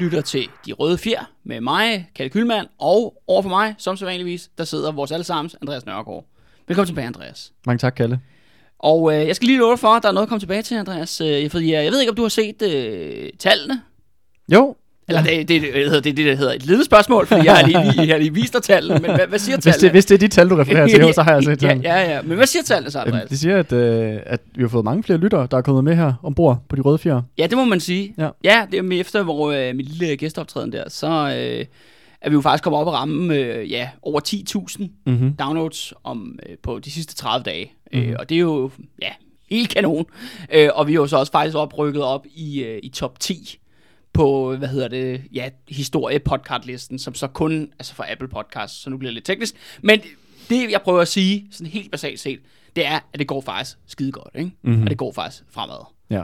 Lytter til De Røde Fjer med mig, Kalle Kylmand, og over for mig, som så vanligvis, der sidder vores allesammens Andreas Nørgaard. Velkommen tilbage, Andreas. Mange tak, Kalle. Og øh, jeg skal lige love for, at der er noget at komme tilbage til, Andreas. Øh, fordi jeg, jeg ved ikke, om du har set øh, tallene. Jo, Eller det, det, det, det, det, det, det hedder et lille spørgsmål, fordi jeg har lige, jeg har lige vist dig tallene. Men hvad, hvad siger hvis tallene? det, hvis det er de tal, du refererer til, jo, så har jeg set ja, tallene. ja, ja. Men hvad siger tallene så, Andreas? De siger, at, øh, at vi har fået mange flere lyttere, der er kommet med her ombord på de røde fjer. Ja, det må man sige. Ja. ja det er med efter hvor, øh, mit lille gæsteoptræden der, så øh, er vi jo faktisk kommet op og ramme øh, ja, over 10.000 Mm-hmm. downloads om, øh, på de sidste 30 dage. Mm. Mhm. Øh, og det er jo ja, helt kanon. Øh, og vi er jo så også faktisk oprykket op i, øh, i top 10 på, hvad hedder det, ja, historie podcastlisten, som så kun, altså for Apple Podcasts, så nu bliver det lidt teknisk. Men det, jeg prøver at sige, sådan helt basalt set, det er, at det går faktisk skide godt, ikke? Mhm. Og det går faktisk fremad. Ja.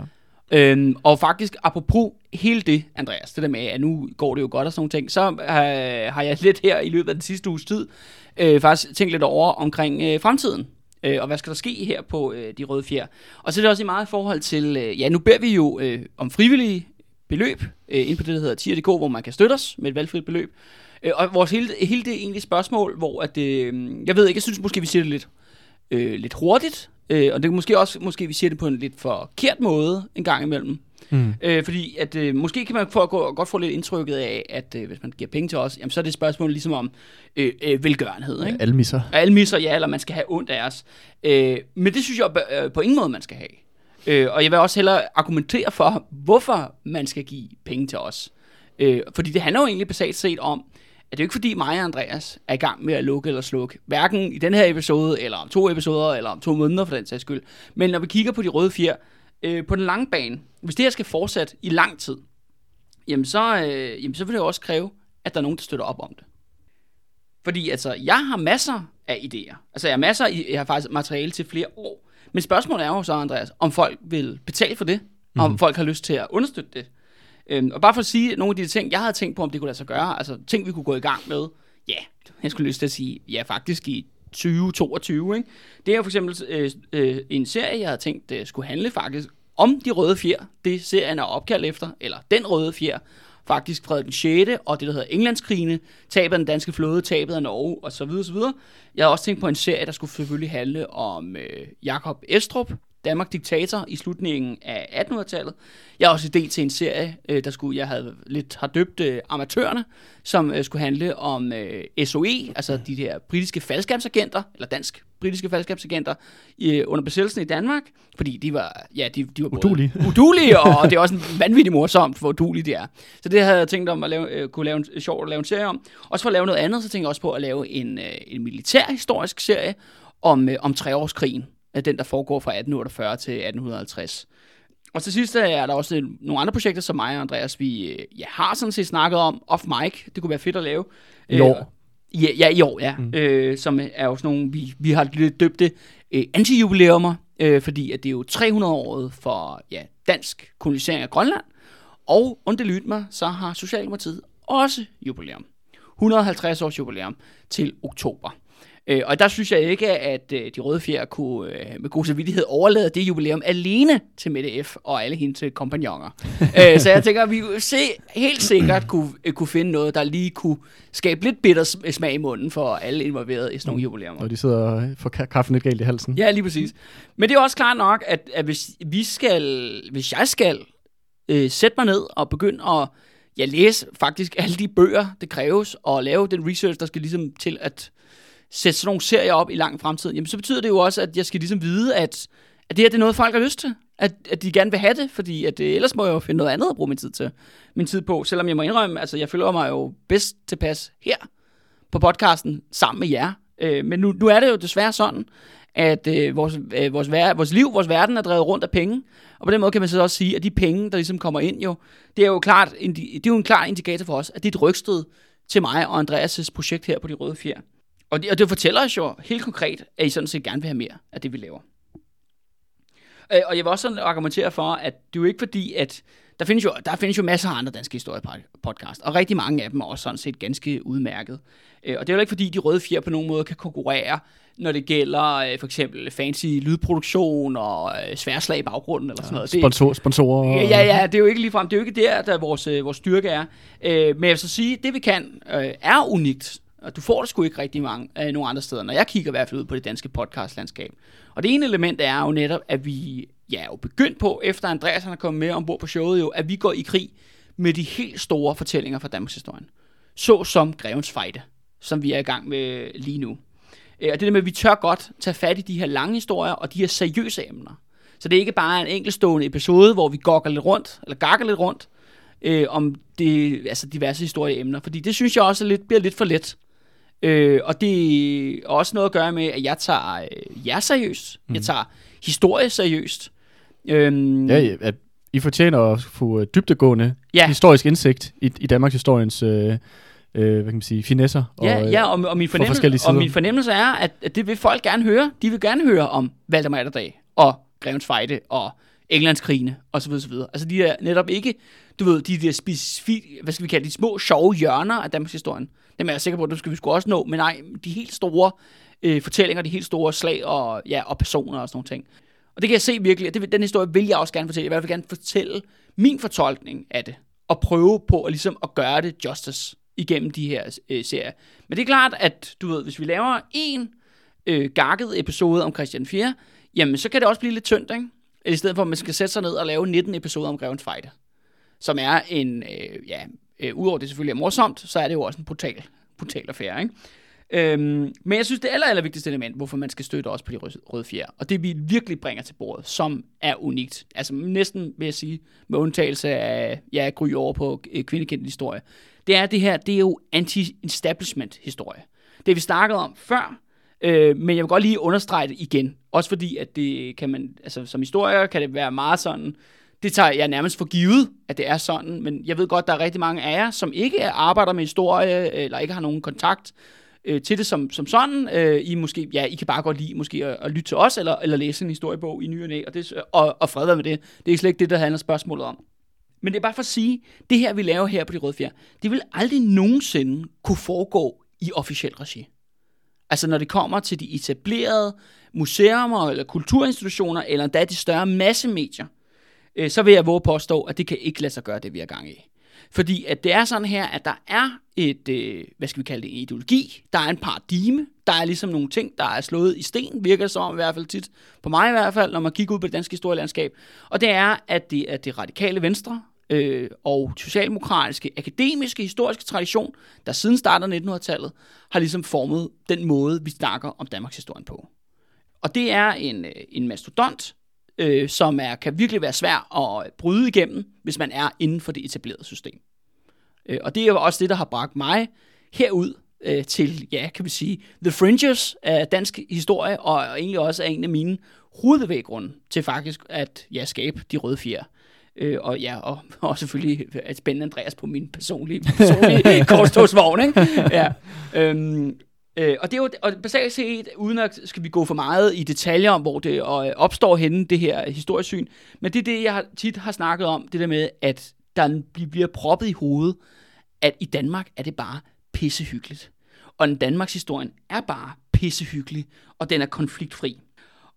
Øhm, og faktisk, apropos hele det, Andreas, det der med, at nu går det jo godt og sådan nogle ting, så øh, har jeg lidt her i løbet af den sidste uges tid øh, faktisk tænkt lidt over omkring øh, fremtiden. Øh, og hvad skal der ske her på øh, De Røde Fjer? Og så er det også i meget i forhold til, øh, ja, nu beder vi jo øh, om frivillige beløb øh, ind på det, der hedder tier.dk, hvor man kan støtte os med et valgfrit beløb. Øh, og vores hele, hele det egentlig spørgsmål, hvor at, øh, jeg ved ikke, jeg synes måske, vi siger det lidt, øh, lidt hurtigt, øh, og det er måske også, måske vi siger det på en lidt forkert måde en gang imellem. Mm. Øh, fordi at øh, måske kan man få, gå, godt få lidt indtrykket af, at øh, hvis man giver penge til os, jamen, så er det et spørgsmål ligesom om øh, øh, velgørenhed. Ikke? Almisser. Og alle misser ja, eller man skal have ondt af os. Øh, men det synes jeg øh, på ingen måde, man skal have. Øh, og jeg vil også hellere argumentere for, hvorfor man skal give penge til os. Øh, fordi det handler jo egentlig basalt set om, at det er jo ikke fordi mig og Andreas er i gang med at lukke eller slukke. Hverken i den her episode, eller om to episoder, eller om to måneder for den sags skyld. Men når vi kigger på de røde fjer, øh, på den lange bane, hvis det her skal fortsætte i lang tid, jamen så, øh, jamen så vil det jo også kræve, at der er nogen, der støtter op om det. Fordi altså, jeg har masser af idéer. Altså, jeg har masser, jeg har faktisk materiale til flere år. Men spørgsmålet er jo så, Andreas, om folk vil betale for det, mm. om folk har lyst til at understøtte det. Øhm, og bare for at sige nogle af de ting, jeg havde tænkt på, om det kunne lade sig gøre, altså ting, vi kunne gå i gang med, ja, jeg skulle lyst til at sige, ja, faktisk i 2022, ikke? Det er for eksempel øh, øh, en serie, jeg havde tænkt, øh, skulle handle faktisk om de røde fjer. Det serien er opkaldt efter, eller den røde fjer, faktisk Frederik den 6. og det, der hedder Englandskrigene, tabet af den danske flåde, tabet af Norge, og så videre, så videre. Jeg har også tænkt på en serie, der skulle selvfølgelig handle om øh, Jakob Estrup, Danmark diktator i slutningen af 1800-tallet. Jeg har også idé til en serie, øh, der skulle, jeg havde lidt har døbt øh, Amatørerne, som øh, skulle handle om øh, SOE, altså de der britiske faldskabsagenter, eller dansk-britiske faldskabsagenter, øh, under besættelsen i Danmark, fordi de var, ja, de, de var både Uduelige. udulige, og det er også en vanvittig morsomt, hvor udulige de er. Så det havde jeg tænkt om at lave, øh, kunne lave en, sjovt at lave en serie om. Også for at lave noget andet, så tænkte jeg også på at lave en, øh, en militærhistorisk serie om, øh, om treårskrigen, øh, den der foregår fra 1848 til 1850. Og til sidst øh, er der også øh, nogle andre projekter, som mig og Andreas, vi øh, ja, har sådan set snakket om off mic. Det kunne være fedt at lave. I år. Øh, ja, ja, i år, ja. Mm. Øh, som er sådan nogle, vi, vi har lidt døbt det, øh, anti-jubileumer, øh, fordi at det er jo 300-året for ja, dansk kolonisering af Grønland. Og under lyt mig, så har Socialdemokratiet også jubilæum. 150 års jubilæum til oktober. Øh, og der synes jeg ikke, at øh, de røde fjer kunne øh, med god samvittighed overlade det jubilæum alene til Mette F. og alle hendes kompagnoner. øh, så jeg tænker, at vi se, helt sikkert kunne, øh, kunne finde noget, der lige kunne skabe lidt bitter sm- smag i munden for alle involverede i sådan nogle jubilæumer. Når de sidder og får ka- kaffen lidt galt i halsen. Ja, lige præcis. Men det er også klart nok, at, at hvis vi skal, hvis jeg skal øh, sætte mig ned og begynde at ja, læse faktisk alle de bøger, det kræves, og lave den research, der skal ligesom til at sætte sådan nogle serier op i lang fremtid, jamen så betyder det jo også, at jeg skal ligesom vide, at, at det her det er noget, folk har lyst til. At, at de gerne vil have det, fordi at, øh, ellers må jeg jo finde noget andet at bruge min tid til. Min tid på, selvom jeg må indrømme, altså jeg føler mig jo bedst tilpas her på podcasten sammen med jer. Øh, men nu, nu er det jo desværre sådan, at øh, vores, øh, vores, vær- vores liv, vores verden er drevet rundt af penge. Og på den måde kan man så også sige, at de penge, der ligesom kommer ind jo, det er jo, klart, indi- det er jo en klar indikator for os, at det er et rygstød til mig og Andreas' projekt her på De Røde Fjer. Og det, og det fortæller os jo helt konkret, at I sådan set gerne vil have mere af det, vi laver. Øh, og jeg vil også sådan argumentere for, at det er jo ikke fordi, at der findes, jo, der findes jo masser af andre danske historiepodcast, og rigtig mange af dem er også sådan set ganske udmærket. Øh, og det er jo ikke fordi, de røde fjer på nogen måde kan konkurrere, når det gælder øh, for eksempel fancy lydproduktion og øh, sværslag i baggrunden eller sådan noget. Det, Sponsor, sponsorer. Ja, ja, ja, det er jo ikke ligefrem, det er jo ikke der, der vores, øh, vores styrke er. Øh, men jeg vil så sige, det vi kan, øh, er unikt. Og du får det sgu ikke rigtig mange øh, nogle andre steder, når jeg kigger i hvert fald ud på det danske podcastlandskab. Og det ene element er jo netop, at vi ja, er jo begyndt på, efter Andreas han er kommet med ombord på showet, jo, at vi går i krig med de helt store fortællinger fra Danmarks historie. Så som Grevens Fejde, som vi er i gang med lige nu. Øh, og det der med, at vi tør godt tage fat i de her lange historier og de her seriøse emner. Så det er ikke bare en enkeltstående episode, hvor vi gokker lidt rundt, eller gakker lidt rundt, øh, om det, altså diverse historieemner. Fordi det synes jeg også er lidt, bliver lidt for let. Øh, og det er også noget at gøre med, at jeg tager øh, jer seriøst. Mm. Jeg tager historie seriøst. Øhm, Ja, ja, at I fortjener at få øh, dybdegående Ja. historisk indsigt i, i Danmarks historiens øh, øh, hvad kan man sige, finesser. Ja, og, øh, ja og, og, min fornemmelse, og min fornemmelse er, at, at det vil folk gerne høre. De vil gerne høre om Valdemar Atterdag og Grevens Fejde og Englandskrigene osv. osv. Altså de er netop ikke, du ved, de der specifikke, hvad skal vi kalde de små sjove hjørner af Danmarks historien. Dem er jeg sikker på, at dem skal vi sgu også nå. Men nej, de helt store øh, fortællinger, de helt store slag og, ja, og personer og sådan nogle ting. Og det kan jeg se virkelig, at det, den historie vil jeg også gerne fortælle. Jeg vil i hvert fald gerne fortælle min fortolkning af det. Og prøve på at, ligesom, at gøre det justice igennem de her øh, serier. Men det er klart, at du ved, hvis vi laver en øh, gakket episode om Christian 4, jamen så kan det også blive lidt tyndt, ikke? I stedet for, at man skal sætte sig ned og lave 19 episoder om Grevens Fejde. Som er en, øh, ja, øh, udover det selvfølgelig er morsomt, så er det jo også en brutal, brutal affære, ikke? Øhm, men jeg synes, det aller, aller vigtigste element, hvorfor man skal støtte os på de røde, røde fjer, og det vi virkelig bringer til bordet, som er unikt, altså næsten vil jeg sige, med undtagelse af, ja, gry over på øh, kvindekendt historie, det er det her, det er jo anti-establishment historie. Det vi snakkede om før, øh, men jeg vil godt lige understrege det igen, også fordi, at det kan man, altså som historiker kan det være meget sådan, det tager jeg nærmest for givet, at det er sådan, men jeg ved godt, der er rigtig mange af jer, som ikke arbejder med historie, eller ikke har nogen kontakt øh, til det som, som sådan. Øh, I måske, ja, I kan bare godt lide måske at, at lytte til os, eller, eller læse en historiebog i ny og, næ, og, det, og, og fred med det. Det er slet ikke det, der handler spørgsmålet om. Men det er bare for at sige, det her, vi laver her på De Røde Fjer, det vil aldrig nogensinde kunne foregå i officiel regi. Altså når det kommer til de etablerede museer eller kulturinstitutioner, eller endda de større massemedier, øh, så vil jeg våge påstå, at det kan ikke lade sig gøre det, vi er gang i. Fordi at det er sådan her, at der er et, øh, hvad skal vi kalde det, en ideologi, der er en paradigme, der er ligesom nogle ting, der er slået i sten, virker som i hvert fald tit, på mig i hvert fald, når man kigger ud på det danske historielandskab. Og det er, at det er det radikale venstre, øh, og socialdemokratiske, akademiske, historiske tradition, der siden starten af 1900-tallet, har ligesom formet den måde, vi snakker om Danmarks historie på. Og det er en, øh, en mastodont, øh, som er, kan virkelig være svær at bryde igennem, hvis man er inden for det etablerede system. Øh, og det er jo også det, der har bragt mig herud øh, til, ja, kan vi sige, the fringes af dansk historie, og, og egentlig også er en af mine hovedbevæggrunde til faktisk at ja, skabe de røde fjer. Øh, og ja, og, og selvfølgelig at spænde Andreas på min personlige, personlige korstogsvogn, ikke? Ja. Øhm, Øh, og det er jo og basalt set, uden at skal vi gå for meget i detaljer om, hvor det øh, opstår henne, det her historiesyn, men det er det, jeg har, tit har snakket om, det der med, at der bliver proppet i hovedet, at i Danmark er det bare pissehyggeligt. Og den Danmarks historien er bare pissehyggelig, og den er konfliktfri.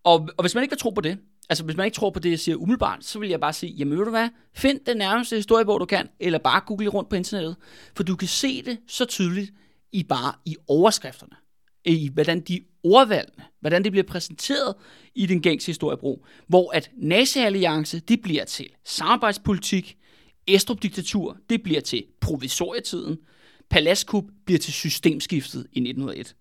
Og, og hvis man ikke vil tro på det, altså hvis man ikke tror på det, jeg siger umiddelbart, så vil jeg bare sige, jamen ved du hvad, find den nærmeste historiebog, du kan, eller bare google rundt på internettet, for du kan se det så tydeligt i bare i overskrifterne, i hvordan de ordvalgene, hvordan det bliver præsenteret i den gængse historiebrug, hvor at nazi-alliance, det bliver til samarbejdspolitik, Estrup-diktatur, det bliver til provisorietiden, Palaskup bliver til systemskiftet i 1901.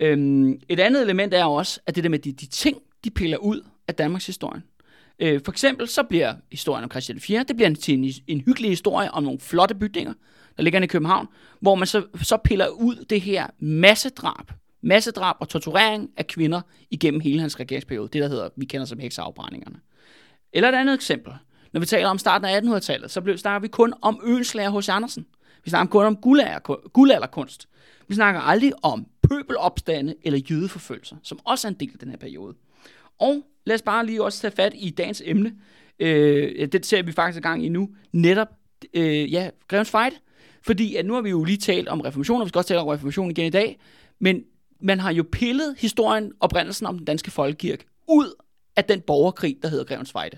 Øhm, et andet element er også, at det der med de, de ting, de piller ud af Danmarks historie. Øh, for eksempel så bliver historien om Christian 4, det bliver til en, en hyggelig historie om nogle flotte bygninger, der ligger i København, hvor man så, så piller ud det her massedrab massedrab og torturering af kvinder igennem hele hans regeringsperiode. Det, der hedder, vi kender som hekseafbrændingerne. Eller et andet eksempel. Når vi taler om starten af 1800-tallet, så snakker vi kun om ønslager hos Andersen. Vi snakker kun om guldalderkunst. Vi snakker aldrig om pøbelopstande eller jødeforfølgelser, som også er en del af den her periode. Og lad os bare lige også tage fat i dagens emne. Øh, det ser vi faktisk i gang i nu. Netop, øh, ja, Grevens Fight. Fordi at nu har vi jo lige talt om reformation, og vi skal også tale om reformation igen i dag. Men man har jo pillet historien, oprindelsen om den danske folkekirke, ud af den borgerkrig, der hedder Grevens Fight.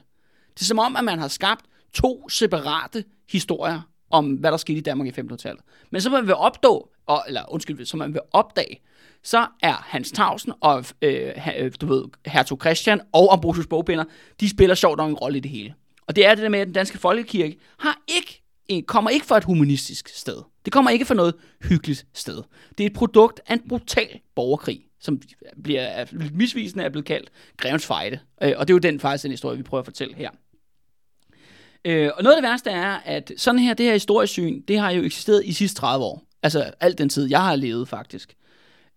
Det er som om, at man har skabt to separate historier om, hvad der skete i Danmark i 1500-tallet. Men så man vil opdå, og, eller undskyld, så man vil opdage, så er Hans Tausen og øh, øh du ved, Hertog Christian og Ambrosius Bogbinder, de spiller sjovt nok en rolle i det hele. Og det er det der med, at den danske folkekirke har ikke, kommer ikke fra et humanistisk sted. Det kommer ikke fra noget hyggeligt sted. Det er et produkt af en brutal borgerkrig, som bliver misvisende er blevet kaldt Grevens Fejde. Øh, og det er jo den faktisk den historie, vi prøver at fortælle her. Øh, og noget af det værste er, at sådan her, det her historiesyn, det har jo eksisteret i sidste 30 år. Altså alt den tid, jeg har levet faktisk.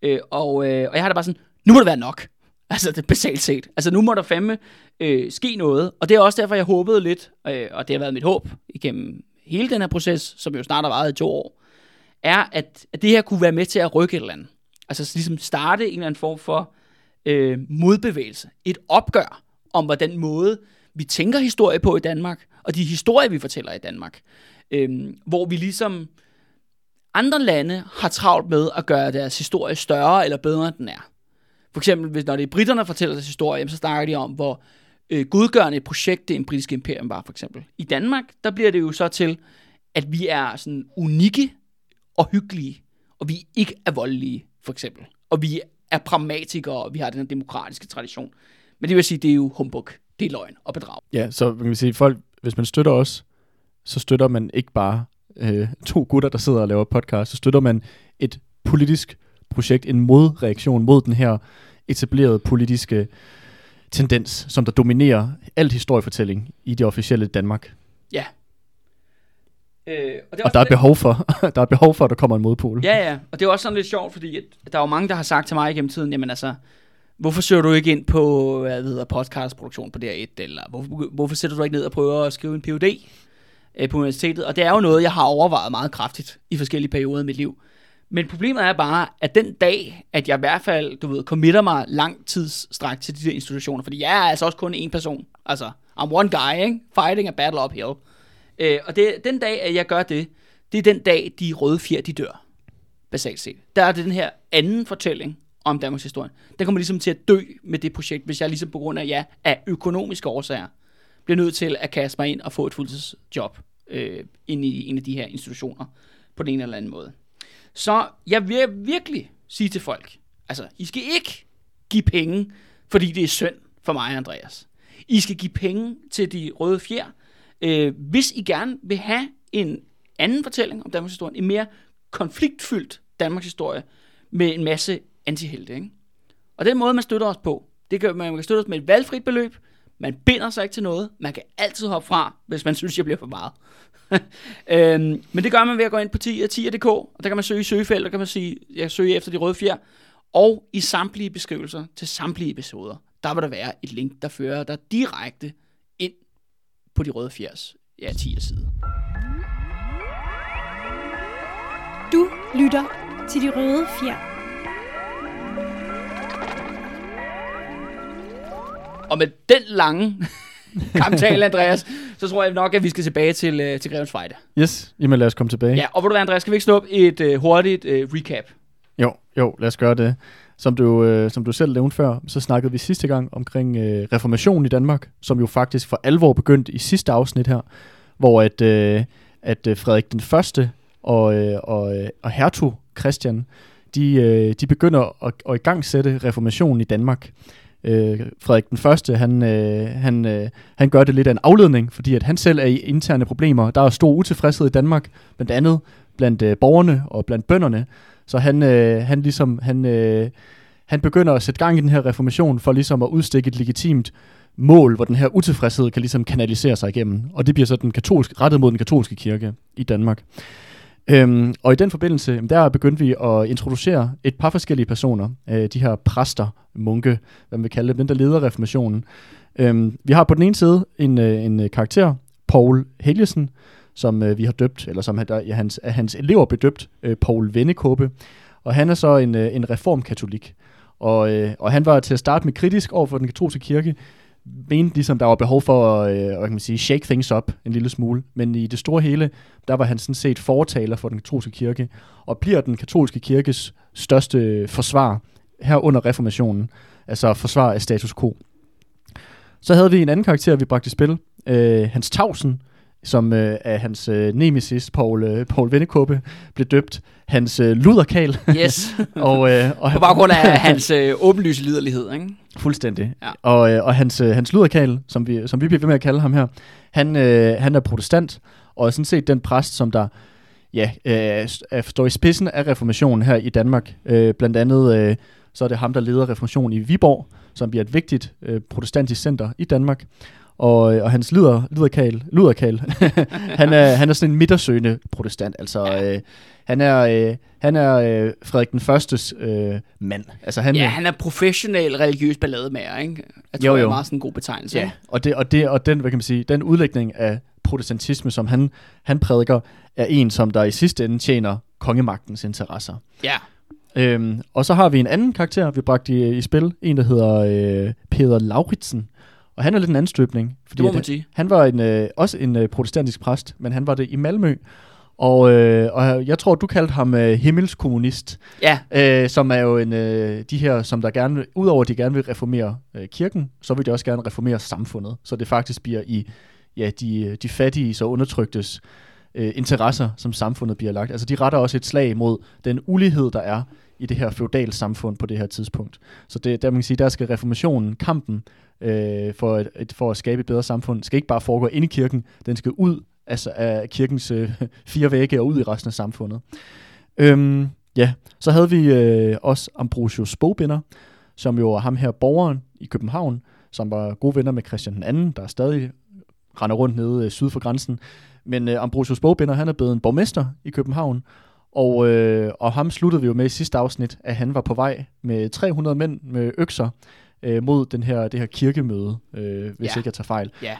Øh, og, øh, og jeg har da bare sådan, nu må det være nok. Altså det basalt set. Altså nu må der fandme øh, ske noget. Og det er også derfor, jeg håbede lidt, øh, og det har været mit håb igennem hele den her proces, som jo snart har varet i to år, er, at, at det her kunne være med til at rykke et eller andet. Altså ligesom starte en eller anden form for øh, modbevægelse. Et opgør om, hvordan måde vi tænker historie på i Danmark, og de historier, vi fortæller i Danmark. Øh, hvor vi ligesom andre lande har travlt med at gøre deres historie større eller bedre, end den er. For eksempel, hvis, når det er britterne fortæller deres historie, så snakker de om, hvor øh, godgørende et projekt det en britiske imperium var, for eksempel. I Danmark, der bliver det jo så til, at vi er sådan unikke og hyggelige, og vi ikke er voldelige, for eksempel. Og vi er pragmatikere, og vi har den her demokratiske tradition. Men det vil sige, det er jo humbug. Det er løgn og bedrag. Ja, så man kan sige, folk, hvis man støtter os, så støtter man ikke bare øh, to gutter, der sidder og laver podcast, så støtter man et politisk projekt, en modreaktion mod den her etablerede politiske tendens, som der dominerer alt historiefortælling i det officielle Danmark. Ja. Øh, og, det er og der er, behov for, der er behov for, at der kommer en modpol. Ja, ja, og det er også sådan lidt sjovt, fordi at der er jo mange, der har sagt til mig gennem tiden, jamen altså, hvorfor søger du ikke ind på, hvad hedder, podcastproduktion på DR1, eller hvorfor, hvorfor sætter du ikke ned og prøver at skrive en PhD øh, på universitetet? Og det er jo noget, jeg har overvejet meget kraftigt i forskellige perioder i mit liv. Men problemet er bare, at den dag, at jeg i hvert fald, du ved, committer mig lang tidsstræk til de der institutioner, fordi jeg er altså også kun en person. Altså, I'm one guy, ikke? Fighting a battle uphill. Øh, og det, den dag, at jeg gør det, det er den dag, de røde fjer, de dør. Basalt set. Der er det den her anden fortælling om Danmarks historie. Den kommer ligesom til at dø med det projekt, hvis jeg ligesom på grund af, ja, af økonomiske årsager, bliver nødt til at kaste mig ind og få et fuldtidsjob øh, ind i en af de her institutioner på den ene eller anden måde. Så jeg vil virkelig sige til folk, altså, I skal ikke give penge, fordi det er synd for mig, Andreas. I skal give penge til de røde fjer, øh, hvis I gerne vil have en anden fortælling om Danmarks historie, en mere konfliktfyldt Danmarks historie, med en masse antihelte. Ikke? Og den måde, man støtter os på, det kan, man kan støtte os med et valgfrit beløb, man binder sig ikke til noget, man kan altid hoppe fra, hvis man synes, jeg bliver for meget. øhm, men det gør man ved at gå ind på 10.dk, og der kan man søge i søgefelt, der kan man sige, jeg søger efter de røde fjer, og i samtlige beskrivelser til samtlige episoder, der vil der være et link, der fører dig direkte ind på de røde fjers, ja, 10 side. Du lytter til de røde fjer. Og med den lange kamptale, Andreas, så tror jeg nok, at vi skal tilbage til, uh, til Grevens Fejde. Yes, jamen lad os komme tilbage. Ja, og hvor du hvad, Andreas, skal vi ikke op et uh, hurtigt uh, recap? Jo, jo, lad os gøre det. Som du, øh, som du selv nævnte før, så snakkede vi sidste gang omkring øh, reformationen i Danmark, som jo faktisk for alvor begyndte i sidste afsnit her, hvor at, øh, at øh, Frederik den Første og, øh, og, øh, og hertug Christian, de, øh, de begynder at, at i gang sætte reformationen i Danmark. Øh, Frederik den Første, han, øh, han, øh, han gør det lidt af en afledning, fordi at han selv er i interne problemer. Der er stor utilfredshed i Danmark, blandt andet blandt øh, borgerne og blandt bønderne. Så han, øh, han ligesom, han, øh, han begynder at sætte gang i den her reformation for ligesom at udstikke et legitimt mål, hvor den her utilfredshed kan ligesom kanalisere sig igennem. Og det bliver så den katolske, rettet mod den katolske kirke i Danmark. Øhm, og i den forbindelse, der begyndte vi at introducere et par forskellige personer, øh, de her præster, munke, hvad man vil kalde dem, den der leder reformationen. Øhm, vi har på den ene side en, øh, en øh, karakter, Paul Helgesen, som øh, vi har døbt, eller som der, ja, hans, hans elever blev døbt, øh, Paul Vennekåbe. Og han er så en, øh, en reformkatolik. Og, øh, og han var til at starte med kritisk over for den katolske kirke, mente ligesom, der var behov for at øh, kan man sige, shake things up en lille smule. Men i det store hele, der var han sådan set fortaler for den katolske kirke, og bliver den katolske kirkes største forsvar her under reformationen, altså forsvar af status quo. Så havde vi en anden karakter, vi bragte i spil, øh, Hans Tausen, som øh, af hans øh, nemesis, Paul, øh, Paul Vennekåbe, blev døbt hans øh, luderkal. Yes. og, øh, og På baggrund af hans øh, åbenlyse liderlighed, ikke? Fuldstændig. Ja. Og, øh, og hans, øh, hans luderkal, som vi, som vi bliver ved med at kalde ham her, han, øh, han er protestant, og er sådan set den præst, som der ja, øh, står i spidsen af reformationen her i Danmark. Øh, blandt andet øh, så er det ham, der leder reformationen i Viborg, som bliver et vigtigt øh, protestantisk center i Danmark. Og, øh, og hans luder, luderkal, luderkal han, er, han er sådan en midtersøgende protestant. Altså, øh, han er, øh, han er øh, Frederik den Førstes øh, mand. Altså, han, Ja, han er professionel religiøs ballademager, ikke? Jeg tror, Jo, det er jo. meget sådan en god betegnelse. Ja, og, det, og, det, og den, hvad kan man sige, den udlægning af protestantisme, som han, han prædiker, er en, som der i sidste ende tjener kongemagtens interesser. ja. Øhm, og så har vi en anden karakter, vi bragte i, i spil, en der hedder øh, Peder Lauritsen, og han er lidt en anden støbning. det må at man sige. Han var en, øh, også en øh, protestantisk præst, men han var det i Malmø, og, øh, og jeg tror, du kaldte ham øh, himmelskommunist, Ja, øh, som er jo en, øh, de her, som der gerne, udover at de gerne vil reformere øh, kirken, så vil de også gerne reformere samfundet, så det faktisk bliver i ja, de, de fattige og undertryktes øh, interesser, som samfundet bliver lagt. Altså de retter også et slag mod den ulighed, der er i det her feudal samfund på det her tidspunkt. Så det, der man kan sige, der skal reformationen, kampen øh, for, et, et, for at skabe et bedre samfund, skal ikke bare foregå inde i kirken, den skal ud altså af kirkens øh, fire vægge og ud i resten af samfundet. Øhm, ja, så havde vi øh, også Ambrosius Bogbinder, som jo er ham her borgeren i København, som var gode venner med Christian den anden, der stadig render rundt nede øh, syd for grænsen. Men øh, Ambrosius Bogbinder, han er blevet en borgmester i København, og, øh, og ham sluttede vi jo med i sidste afsnit, at han var på vej med 300 mænd med økser øh, mod den her, det her kirkemøde, øh, hvis Ja. ja. ikke jeg tager fejl. ja.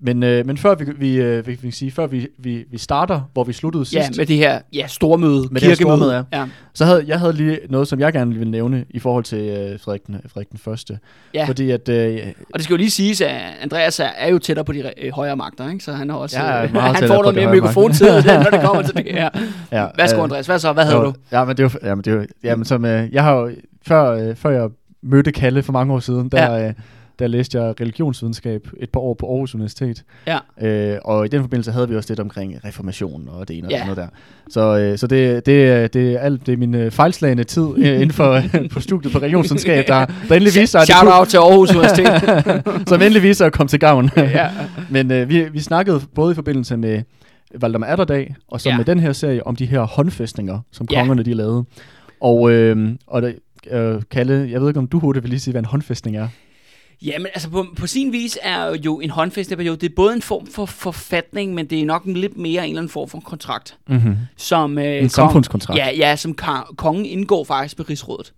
Men, øh, men før vi, vi, øh, vi, vi, sige, før vi, vi, vi starter, hvor vi sluttede Ja, sidst, med det her ja, stormøde, Med det her kirkemøde. stormøde, ja. så havde jeg havde lige noget, som jeg gerne ville nævne i forhold til øh, Frederik, den, Frederik den Første. Ja. Fordi at, øh, Og det skal jo lige siges, at Andreas er, er jo tættere på de øh, højere magter, ikke? så han har også er øh, han får noget mere mikrofontid, når det kommer til det her. ja, Værsgo, øh, Andreas. Hvad så? Hvad havde jo, du? Ja, men det var, ja, men det var, ja, men som, øh, jeg har jo, før, øh, før jeg mødte Kalle for mange år siden, der, ja. øh, der læste jeg religionsvidenskab et par år på Aarhus Universitet. Ja. Øh, og i den forbindelse havde vi også lidt omkring reformation og det ene og Ja. det andet der. Så, øh, så det, det, det er alt det er min øh, fejlslagende tid øh, inden for på studiet på religionsvidenskab, der, der endelig viser sig, det Shout kunne, out til Aarhus Universitet. som endelig viser at komme til gavn. ja. Men øh, vi, vi snakkede både i forbindelse med Valdemar Atterdag, og så Ja. med den her serie om de her håndfæstninger, som Ja. kongerne de lavede. Og, øh, og der, øh, Kalle, jeg ved ikke om du hurtigt vil lige sige, hvad en håndfæstning er. Ja, men altså på, på sin vis er jo en håndfæsteperiode, det er både en form for forfatning, men det er nok en lidt mere en eller anden form for kontrakt. Mm-hmm. Som, øh, En samfundskontrakt. Ja, ja, som ka- kongen indgår faktisk med rigsrådet.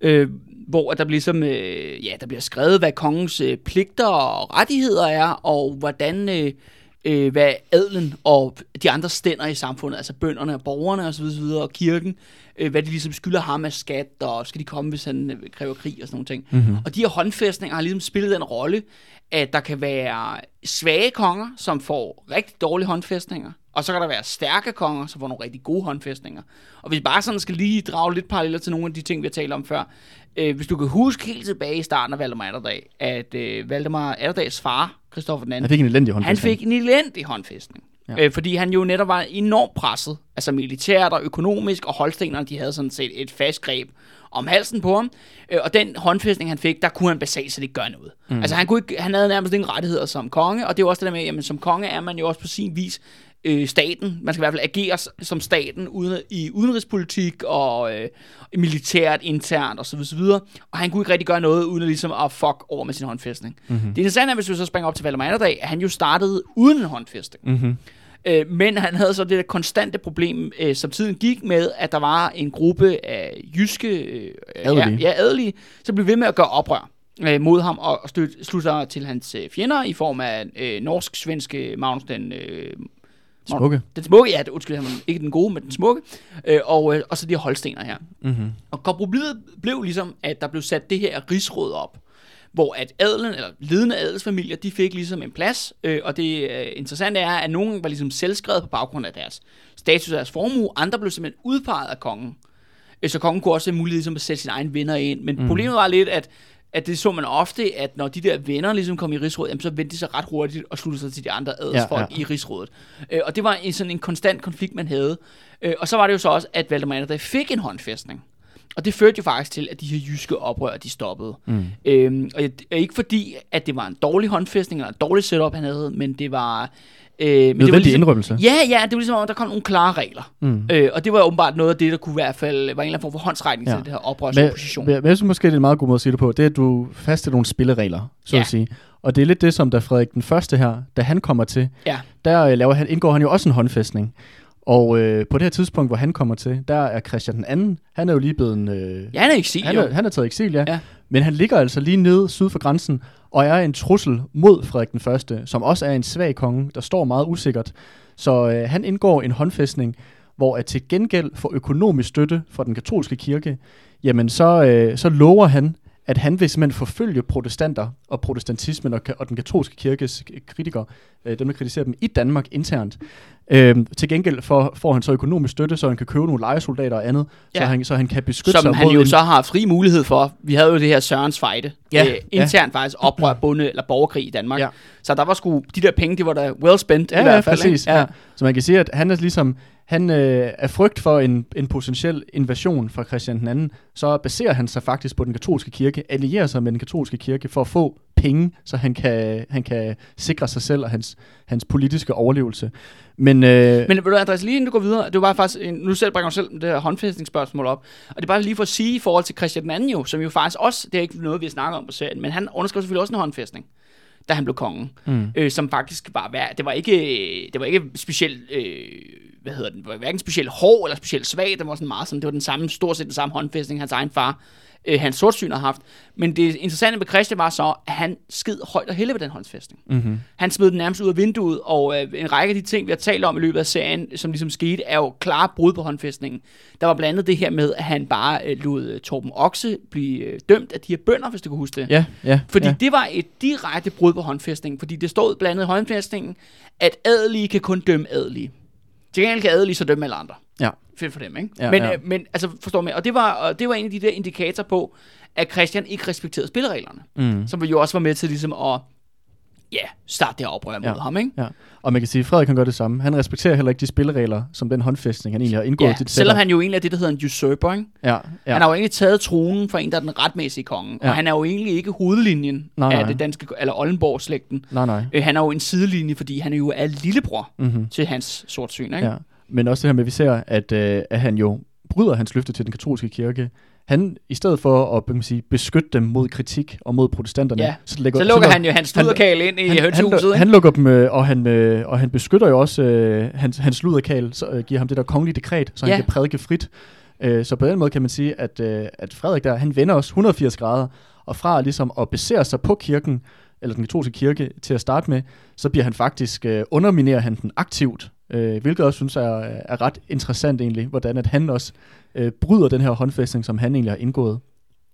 Øh, hvor der bliver, som, øh, ja, der bliver skrevet, hvad kongens øh, pligter og rettigheder er, og hvordan øh, øh, hvad adlen og de andre stænder i samfundet, altså bønderne og borgerne osv., osv. og kirken, øh, hvad de ligesom skylder ham af skat, og skal de komme, hvis han øh, kræver krig og sådan nogle ting. Mm-hmm. Og de her håndfæstninger har ligesom spillet den rolle, at der kan være svage konger, som får rigtig dårlige håndfæstninger, og så kan der være stærke konger, som får nogle rigtig gode håndfæstninger. Og hvis vi bare sådan skal lige drage lidt paralleller til nogle af de ting, vi har talt om før. Øh, hvis du kan huske helt tilbage i starten af Valdemar Atterdag, at øh, Valdemar Atterdags far, Christoffer den anden, Han fik en elendig han håndfæstning. fik en elendig håndfæstning. Ja. Øh, fordi han jo netop var enormt presset, altså militært og økonomisk, og holstenerne, de havde sådan set et fast greb om halsen på ham. Øh, og den håndfæstning, han fik, der kunne han basalt set ikke gøre noget. Mm. Altså han, kunne ikke, han havde nærmest ingen rettigheder som konge, og det er jo også det der med, jamen som konge er man jo også på sin vis øh, staten. Man skal i hvert fald agere som staten uden, i udenrigspolitik og øh, militært, internt osv. osv. Og han kunne ikke rigtig gøre noget, uden at, ligesom at fuck over med sin håndfæstning. Mm-hmm. Det interessante er, hvis vi så springer op til Valdemar Atterdag, at han jo startede uden en håndfæstning. Mm-hmm. Øh, men han havde så det der konstante problem, øh, som tiden gik med, at der var en gruppe af jyske øh, Adelige. Ja, ja, adelige, som blev ved med at gøre oprør øh, mod ham og støt, slutte sig til hans øh, fjender i form af øh, norsk-svenske Magnus den øh, Smukke. den smukke, ja, det- undskyld, han ikke den gode, men den smukke, øh, og, øh, og så de her holstener her. Mm-hmm. Og kompromiset blev ligesom, at der blev sat det her rigsråd op, hvor at adelen, eller ledende adelsfamilier, de fik ligesom en plads, øh, og det øh, interessante er, at nogen var ligesom selvskrevet på baggrund af deres status og deres formue, andre blev simpelthen udpeget af kongen. Øh, så kongen kunne også have mulighed ligesom at sætte sine egne venner ind, men mm. problemet var lidt, at at det så man ofte, at når de der venner ligesom kom i rigsrådet, jamen, så vendte de sig ret hurtigt og sluttede sig til de andre adelsfolk Ja, ja, i rigsrådet. Øh, og det var en, sådan en konstant konflikt, man havde. Øh, og så var det jo så også, at Valdemar Atterdag fik en håndfæstning. Og det førte jo faktisk til, at de her jyske oprør, de stoppede. Mm. Øhm, og ikke fordi, at det var en dårlig håndfæstning, eller en dårlig setup, han havde, men det var... Øh, men det var Nødvendig ligesom, indrømmelse. Ja, ja, det var ligesom, om der kom nogle klare regler. Mm. Øh, og det var åbenbart noget af det, der kunne i hvert fald var en eller anden form for håndsrækning ja. Til det her Men, oprørsopposition. men jeg synes måske, det er en meget god måde at sige det på. Det er, at du faststiller nogle spilleregler, så Ja. at sige. Og det er lidt det, som da Frederik den første her, da han kommer til, Ja. der øh, laver han, indgår han jo også en håndfæstning. Og øh, på det her tidspunkt, hvor han kommer til, der er Christian den anden, han er jo lige blevet en, øh, Ja, han er sig, han, jo. er, han er taget eksil, ja. Ja. Men han ligger altså lige nede syd for grænsen, og er en trussel mod Frederik den første, som også er en svag konge, der står meget usikkert. Så øh, han indgår en håndfæstning, hvor at til gengæld for økonomisk støtte fra den katolske kirke, jamen så, øh, så lover han, at han vil simpelthen forfølge protestanter og protestantismen og, og den katolske kirkes kritikere, øh, dem der kritiserer dem i Danmark internt. Øhm, til gengæld for, får han så økonomisk støtte, så han kan købe nogle lejesoldater og andet, ja. så, Ja. han, så han kan beskytte sig Som han mod jo en- så har fri mulighed for. Vi havde jo det her Sørens Fejde. Ja, Øh, internt faktisk oprør, bunde eller borgerkrig i Danmark. Ja. Så der var sgu, de der penge, de var da well spent Ja, i hvert ja, fald. præcis. ikke? Ja. Så man kan sige, at han er ligesom, han øh, er frygt for en, en potentiel invasion fra Christian den anden, så baserer han sig faktisk på den katolske kirke, allierer sig med den katolske kirke for at få penge, så han kan, han kan sikre sig selv og hans, hans politiske overlevelse. Men, øh, Men ved du, Andreas, lige inden du går videre, det var faktisk, en, nu selv bringer du selv det her håndfæstningsspørgsmål op, og det er bare lige for at sige i forhold til Christian anden jo, som jo faktisk også, det er ikke noget, vi har snakket om på serien, men han underskrev selvfølgelig også en håndfæstning, da han blev kongen, mm, øh, som faktisk var værd. Det var ikke, det var ikke specielt, øh, hvad hedder den, var hverken specielt hård eller specielt svag, det var sådan meget sådan, det var den samme, stort set den samme håndfæstning, hans egen far, øh, hans sortsyn har haft. Men det interessante med Christian var så, at han skid højt og helle ved den håndfæstning. mm-hmm. Han smed den nærmest ud af vinduet, og øh, en række af de ting, vi har talt om i løbet af serien, som ligesom skete, er jo klare brud på håndfæstningen. Der var blandt andet det her med, at han bare øh, lod øh, Torben Okse blive øh, dømt af de her bønder, hvis du kan huske det. Ja, ja. Fordi ja. det var et direkte brud på håndfæstningen, fordi det stod blandt andet i håndfæstningen, at adelige kan kun dømme adelige. Til gengæld kan adelige så dømme alle andre. Ja. Fedt for dem, ikke? Ja, men, ja. Øh, men altså, forstår mig, og det var, og det var en af de der indikatorer på, at Christian ikke respekterede spillereglerne, Mm. som jo også var med til ligesom at ja, starte det her oprør mod Ja. ham, ikke? Ja, og man kan sige, at Frederik kan gøre det samme. Han respekterer heller ikke de spilleregler, som den håndfæstning, han egentlig har indgået Ja, til selvom han jo egentlig er det, der hedder en usurper, ikke? Ja, ja. Han har jo egentlig taget tronen for en, der er den retmæssige konge. Ja. Og han er jo egentlig ikke hovedlinjen Nej, af nej. det danske, eller Oldenborg-slægten. Nej, nej. Øh, han er jo en sidelinje, fordi han er jo er lillebror Mm-hmm. til hans sortsyn, ikke? Ja. Men også det her med, at vi ser, at, øh, at han jo bryder hans løfte til den katolske kirke. Han, i stedet for at man sige, beskytte dem mod kritik og mod protestanterne, Ja. så, lægger, Så lukker han jo hans studerkal ind i han, han, hønsehuset, han, han lukker dem, øh, og han, øh, og han beskytter jo også øh, hans, hans luderkal, så øh, giver ham det der kongelige dekret, så han Ja. kan prædike frit. Øh, så på den måde kan man sige, at, øh, at Frederik der, han vender også 180 grader, og fra ligesom at basere sig på kirken, eller den katolske kirke til at starte med, så bliver han faktisk, øh, underminerer han den aktivt, øh, hvilket jeg også synes er, er ret interessant egentlig, hvordan at han også øh, bryder den her håndfæstning, som han egentlig har indgået.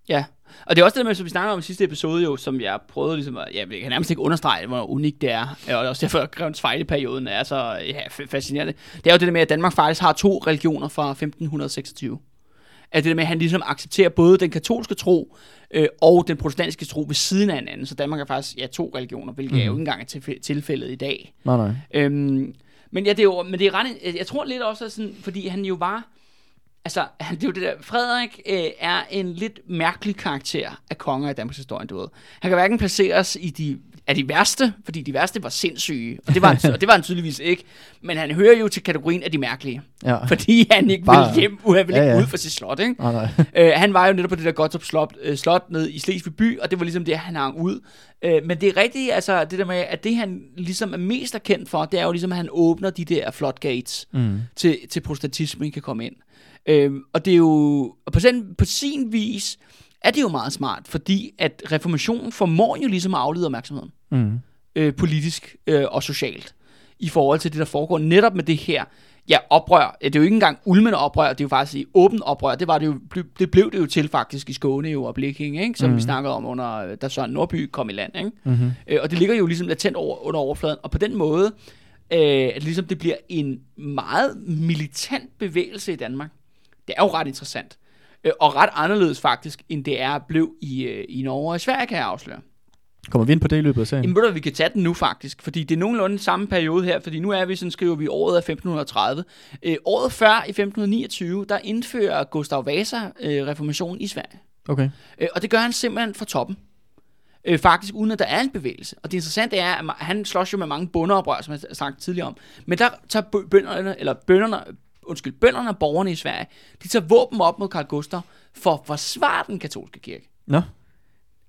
Ja. Og det er også det med, som vi snakker om i sidste episode jo, som jeg prøvede ligesom at, jeg kan nærmest ikke understrege, hvor unikt det er. Og også derfor, at Grevens Fejde-perioden er så ja, fascinerende. Det er jo det der med, at Danmark faktisk har to religioner fra 1526. At det der med, at han ligesom accepterer både den katolske tro øh, og den protestantiske tro ved siden af hinanden. Så Danmark er faktisk ja, to religioner, hvilket mm. er jo ikke engang tilfæ- tilfældet i dag. Nej, nej. Øhm, men ja, det er jo, men det er ret, jeg- tror lidt også, sådan, fordi han jo var, altså, han, det er jo det der, Frederik øh, er en lidt mærkelig karakter af konger i Danmarks historie, du ved. Han kan hverken placeres i de af de værste, fordi de værste var sindssyge, og det var, han, og det var han tydeligvis ikke. Men han hører jo til kategorien af de mærkelige, Ja. fordi han ikke Bare- ville hjem, han ville Ja, ikke ja. ud fra sit slot, ikke? Nej, nej. øh, han var jo netop på det der Gottorp slot, øh, slot ned i Slesvig by, og det var ligesom det, han hang ud. Øh, men det er rigtigt, altså det der med, at det han ligesom er mest er kendt for, det er jo ligesom, at han åbner de der floodgates Mm. til, til protestantismen kan komme ind. Øhm, og det er jo, og på, sin, på sin vis er det jo meget smart, fordi at reformationen formår jo ligesom at aflede opmærksomheden, Mm. øh, politisk øh, og socialt, i forhold til det, der foregår netop med det her, ja, oprør. Det er jo ikke engang ulmende oprør, det er jo faktisk i åbent oprør. Det, var det, jo, det blev det jo til faktisk i Skåne jo og Blekinge, ikke? som mm. vi snakkede om under, da Søren Nordby kom i land. Ikke? Mm-hmm. Øh, og det ligger jo ligesom latent over, under overfladen. Og på den måde, øh, at ligesom det bliver en meget militant bevægelse i Danmark. Det er jo ret interessant. Øh, og ret anderledes faktisk, end det er blev i, øh, i Norge og i Sverige, kan jeg afsløre. Kommer vi ind på det i løbet af serien? Jamen ved du, vi kan tage den nu faktisk, fordi det er nogenlunde samme periode her, fordi nu er vi sådan, skriver vi året af 1530. Øh, året før, i 1529, der indfører Gustav Vasa øh, reformationen i Sverige. Okay. Øh, og det gør han simpelthen fra toppen. Øh, faktisk uden at der er en bevægelse. Og det interessante er, at han slås jo med mange bundeoprør, som jeg har sagt tidligere om. Men der tager bø- bønderne, eller bønderne, undskyld, bønderne og borgerne i Sverige, de tager våben op mod Karl Gustav for at forsvare den katolske kirke. Nå.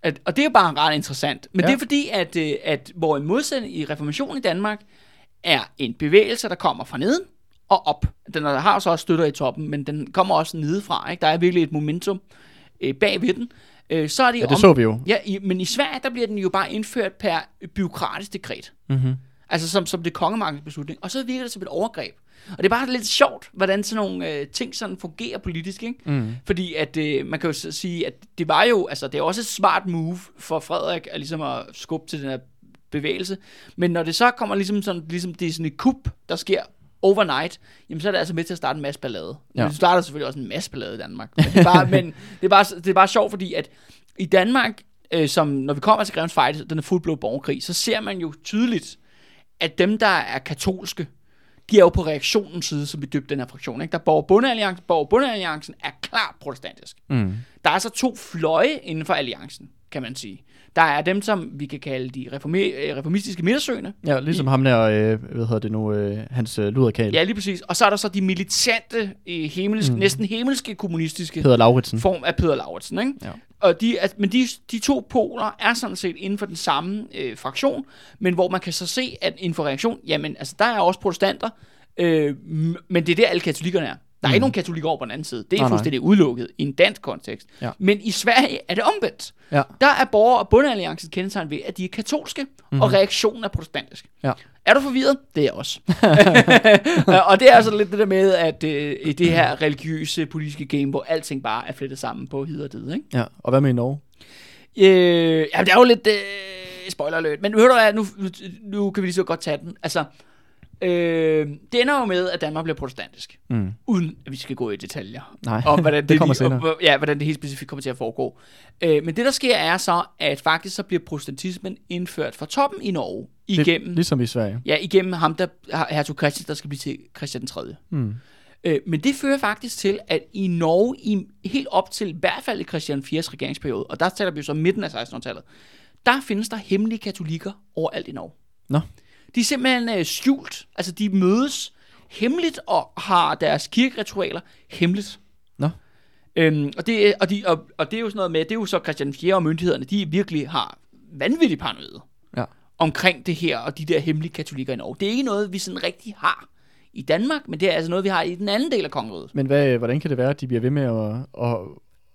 At, og det er jo bare ret interessant. Men Ja. det er fordi, at, øh, at hvor en modsætning i reformationen i Danmark er en bevægelse, der kommer fra neden og op. Den har så også støtter i toppen, men den kommer også nedefra. Ikke? Der er virkelig et momentum øh, bag ved den. Øh, så er det, Ja, det så vi jo. Ja, i, men i Sverige, der bliver den jo bare indført per byråkratisk dekret. Mm-hmm. Altså som, som det kongemagtens beslutning. Og så virker det som et overgreb. Og det er bare lidt sjovt, hvordan sådan nogle øh, ting sådan fungerer politisk, ikke? Mm. Fordi at øh, man kan jo sige, at det var jo, altså det er også et smart move for Frederik at ligesom at skubbe til den her bevægelse. Men når det så kommer ligesom sådan, ligesom det er sådan et kup, der sker overnight, jamen så er det altså med til at starte en masse ballade. Ja. Det starter selvfølgelig også en masse ballade i Danmark. Men det er bare, men det er bare, det er bare sjovt, fordi at i Danmark, øh, som når vi kommer til Grevens Fight, den er fuldblod borgerkrig, så ser man jo tydeligt, at dem, der er katolske, de er jo på reaktionens side, som vi døbte den her fraktion. Ikke? Der Borg Bundealliancen, Borg Bundealliancen er klart protestantisk. Mm. Der er så to fløje inden for alliancen, kan man sige. Der er dem, som vi kan kalde de reformi- øh, reformistiske midtersøgende. Ja, ligesom ham der, øh, hvad hedder det nu, øh, hans øh, luderkal, Ja, lige præcis. Og så er der så de militante, øh, himmelske, mm. næsten himmelske kommunistiske hedder Lauritsen. form af Peder Lauritsen. Ikke? Ja. Og de, altså, men de, de to poler er sådan set inden for den samme øh, fraktion, men hvor man kan så se, at inden for reaktion, jamen altså, der er også protestanter, øh, men det er der alle katolikkerne er. Der er mm. ikke nogen katolikker over på den anden side. Det er Nej, nej. fuldstændig udelukket i en dansk kontekst. Ja. Men i Sverige er det omvendt. Ja. Der er borger- og bundealliancen kendetegn ved, at de er katolske, mm-hmm. og reaktionen er protestantisk. Ja. Er du forvirret? Det er jeg også. og det er altså lidt det der med, at øh, i det her religiøse politiske game, hvor alting bare er flettet sammen på hid og did, ikke? Ja, og hvad med i Norge? Øh, ja, det er jo lidt øh, spoiler alert, men hør du hvad, nu, nu, nu kan vi lige så godt tage den. Altså, øh, det ender jo med, at Danmark bliver protestantisk, Mm. uden at vi skal gå i detaljer. Nej, om hvordan det, det kommer senere. om, ja, hvordan det helt specifikt kommer til at foregå. Øh, men det, der sker, er så, at faktisk så bliver protestantismen indført fra toppen i Norge, igennem, Lidt, ligesom i Sverige. ja, igennem ham, der hertog Christian, der skal blive til Christian 3. Mm. Øh, men det fører faktisk til, at i Norge, i, helt op til i hvert fald i Christian 4's regeringsperiode, og der taler vi jo så midten af 1600-tallet, der findes der hemmelige katolikker overalt i Norge. Nå. De er simpelthen øh, skjult, altså de mødes hemmeligt og har deres kirkeritualer hemmeligt. Nå. Øhm, og, det, er- og, de, og, og det er jo sådan noget med, det er jo så Christian 4 og myndighederne, de virkelig har vanvittigt paranoid Ja. omkring det her og de der hemmelige katolikker i Norge. Det er ikke noget, vi sådan rigtig har i Danmark, men det er altså noget, vi har i den anden del af kongeriget. Men hvad, hvordan kan det være, at de bliver ved med at, at,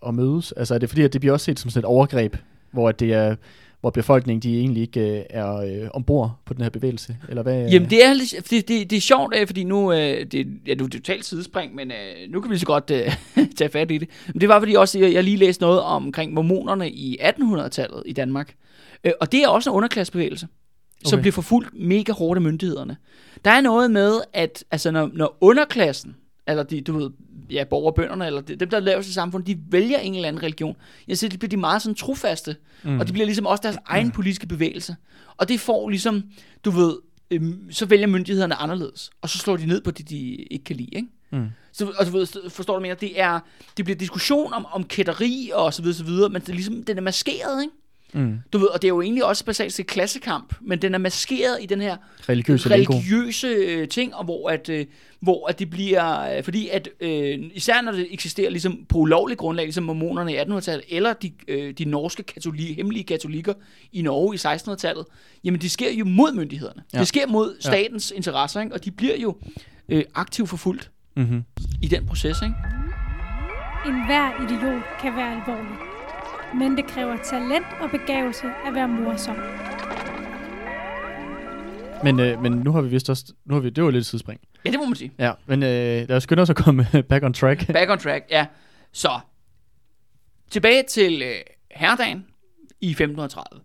at mødes? Altså er det fordi, at det bliver også set som sådan et overgreb, hvor det er hvor befolkningen de egentlig ikke øh, er øh, ombord på den her bevægelse? Eller hvad? Jamen det er, lidt, det, det, det er sjovt, øh, fordi nu, øh, det, ja, nu er det totalt sidespring, men øh, nu kan vi lige så godt øh, tage fat i det. Men det var fordi også, jeg, jeg lige læste noget omkring mormonerne i 1800-tallet i Danmark. Øh, og det er også en underklassebevægelse, som Okay. bliver forfulgt mega hårdt af myndighederne. Der er noget med, at altså, når, når underklassen, eller de, du ved, ja, borgerbønderne, eller de, dem, der laver i samfundet, de vælger en eller anden religion, ja, så bliver de meget sådan trofaste, mm. og de bliver ligesom også deres egen politiske bevægelse. Og det får ligesom, du ved, øhm, så vælger myndighederne anderledes, og så slår de ned på det, de ikke kan lide, ikke? Mm. Så altså, ved- forstår du, jeg mener? Det, er, det bliver diskussion om, om kætteri og så videre, så videre, men det er ligesom, den er maskeret, ikke? Mm. Du ved, og det er jo egentlig også basalt til klassekamp, men den er maskeret i den her Religiøse religiøse øh, ting, og hvor at, øh, hvor at det bliver, øh, fordi at øh, især når det eksisterer ligesom på ulovlig grundlag, ligesom mormonerne i 1800-tallet, eller de, øh, de norske katoli, hemmelige katolikker i Norge i 1600-tallet, jamen det sker jo mod myndighederne. Ja. Det sker mod statens ja. interesser, ikke? og de bliver jo øh, aktivt forfulgt Mm-hmm. i den proces. Ikke? En hver idiot kan være alvorlig. Men det kræver talent og begavelse at være morsom. Men, øh, men nu har vi vist også, nu har vi, det var lidt et sidespring. Ja, det må man sige. Ja, men øh, lad os skynde os at komme back on track. Back on track, ja. Så, tilbage til øh, herredagen i 1530.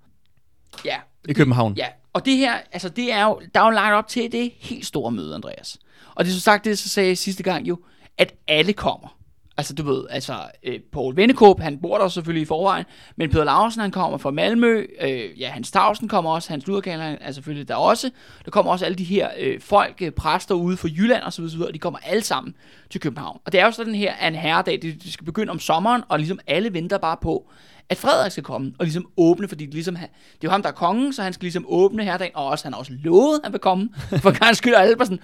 Ja, I København. Ja, og det her, altså det er jo, der er jo lagt op til det helt store møde, Andreas. Og det er som sagt, det så sagde jeg sidste gang jo, at alle kommer. Altså du ved, altså øh, Paul Vennekåb, han bor der selvfølgelig i forvejen, men Peter Larsen, han kommer fra Malmø, øh, ja, Hans Tausen kommer også, Hans Luderkaler er selvfølgelig der også. Der kommer også alle de her øh, folk, øh, præster ude fra Jylland og så videre, og de kommer alle sammen til København. Og det er jo sådan her, at en herredag, det, det skal begynde om sommeren, og ligesom alle venter bare på, at Frederik skal komme og ligesom åbne, fordi det, ligesom, det er jo ham, der er kongen, så han skal ligesom åbne herdagen, og også, han har også lovet, at han vil komme. For gang skyld, og sådan,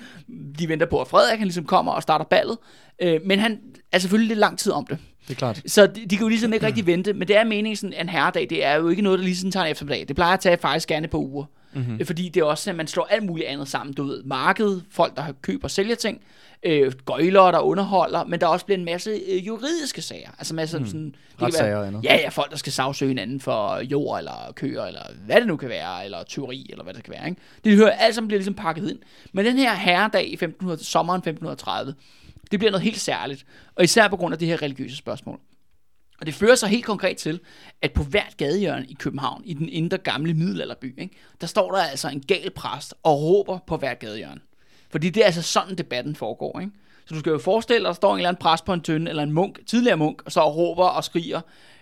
de venter på, at Frederik han ligesom kommer og starter ballet. Øh, men han er selvfølgelig lidt lang tid om det. Det er klart. Så de, de kan jo ligesom ikke rigtig vente, men det er meningen, sådan en herredag, det er jo ikke noget, der lige sådan tager en eftermiddag. Det plejer at tage faktisk gerne på uger. Mm-hmm. Fordi det er også, at man slår alt muligt andet sammen. Du ved, marked, folk, der køber og sælger ting, øh, gøjlere, der underholder, men der også bliver en masse øh, juridiske sager. Altså masse mm. sådan... Det kan være-. Ja, ja, folk, der skal sagsøge hinanden for jord, eller køer, eller hvad det nu kan være, eller tyveri, eller hvad det kan være. Ikke? Det hører alt sammen bliver ligesom pakket ind. Men den her herredag i 1500, sommeren 1530, det bliver noget helt særligt. Og især på grund af det her religiøse spørgsmål. Og det fører sig helt konkret til, at på hvert gadehjørne i København, i den indre gamle middelalderby, ikke, der står der altså en gal præst og råber på hvert gadehjørne. Fordi det er altså sådan, debatten foregår. Ikke? Så du skal jo forestille dig, at der står en eller anden præst på en tønde, eller en munk, tidligere munk, og så råber og skriger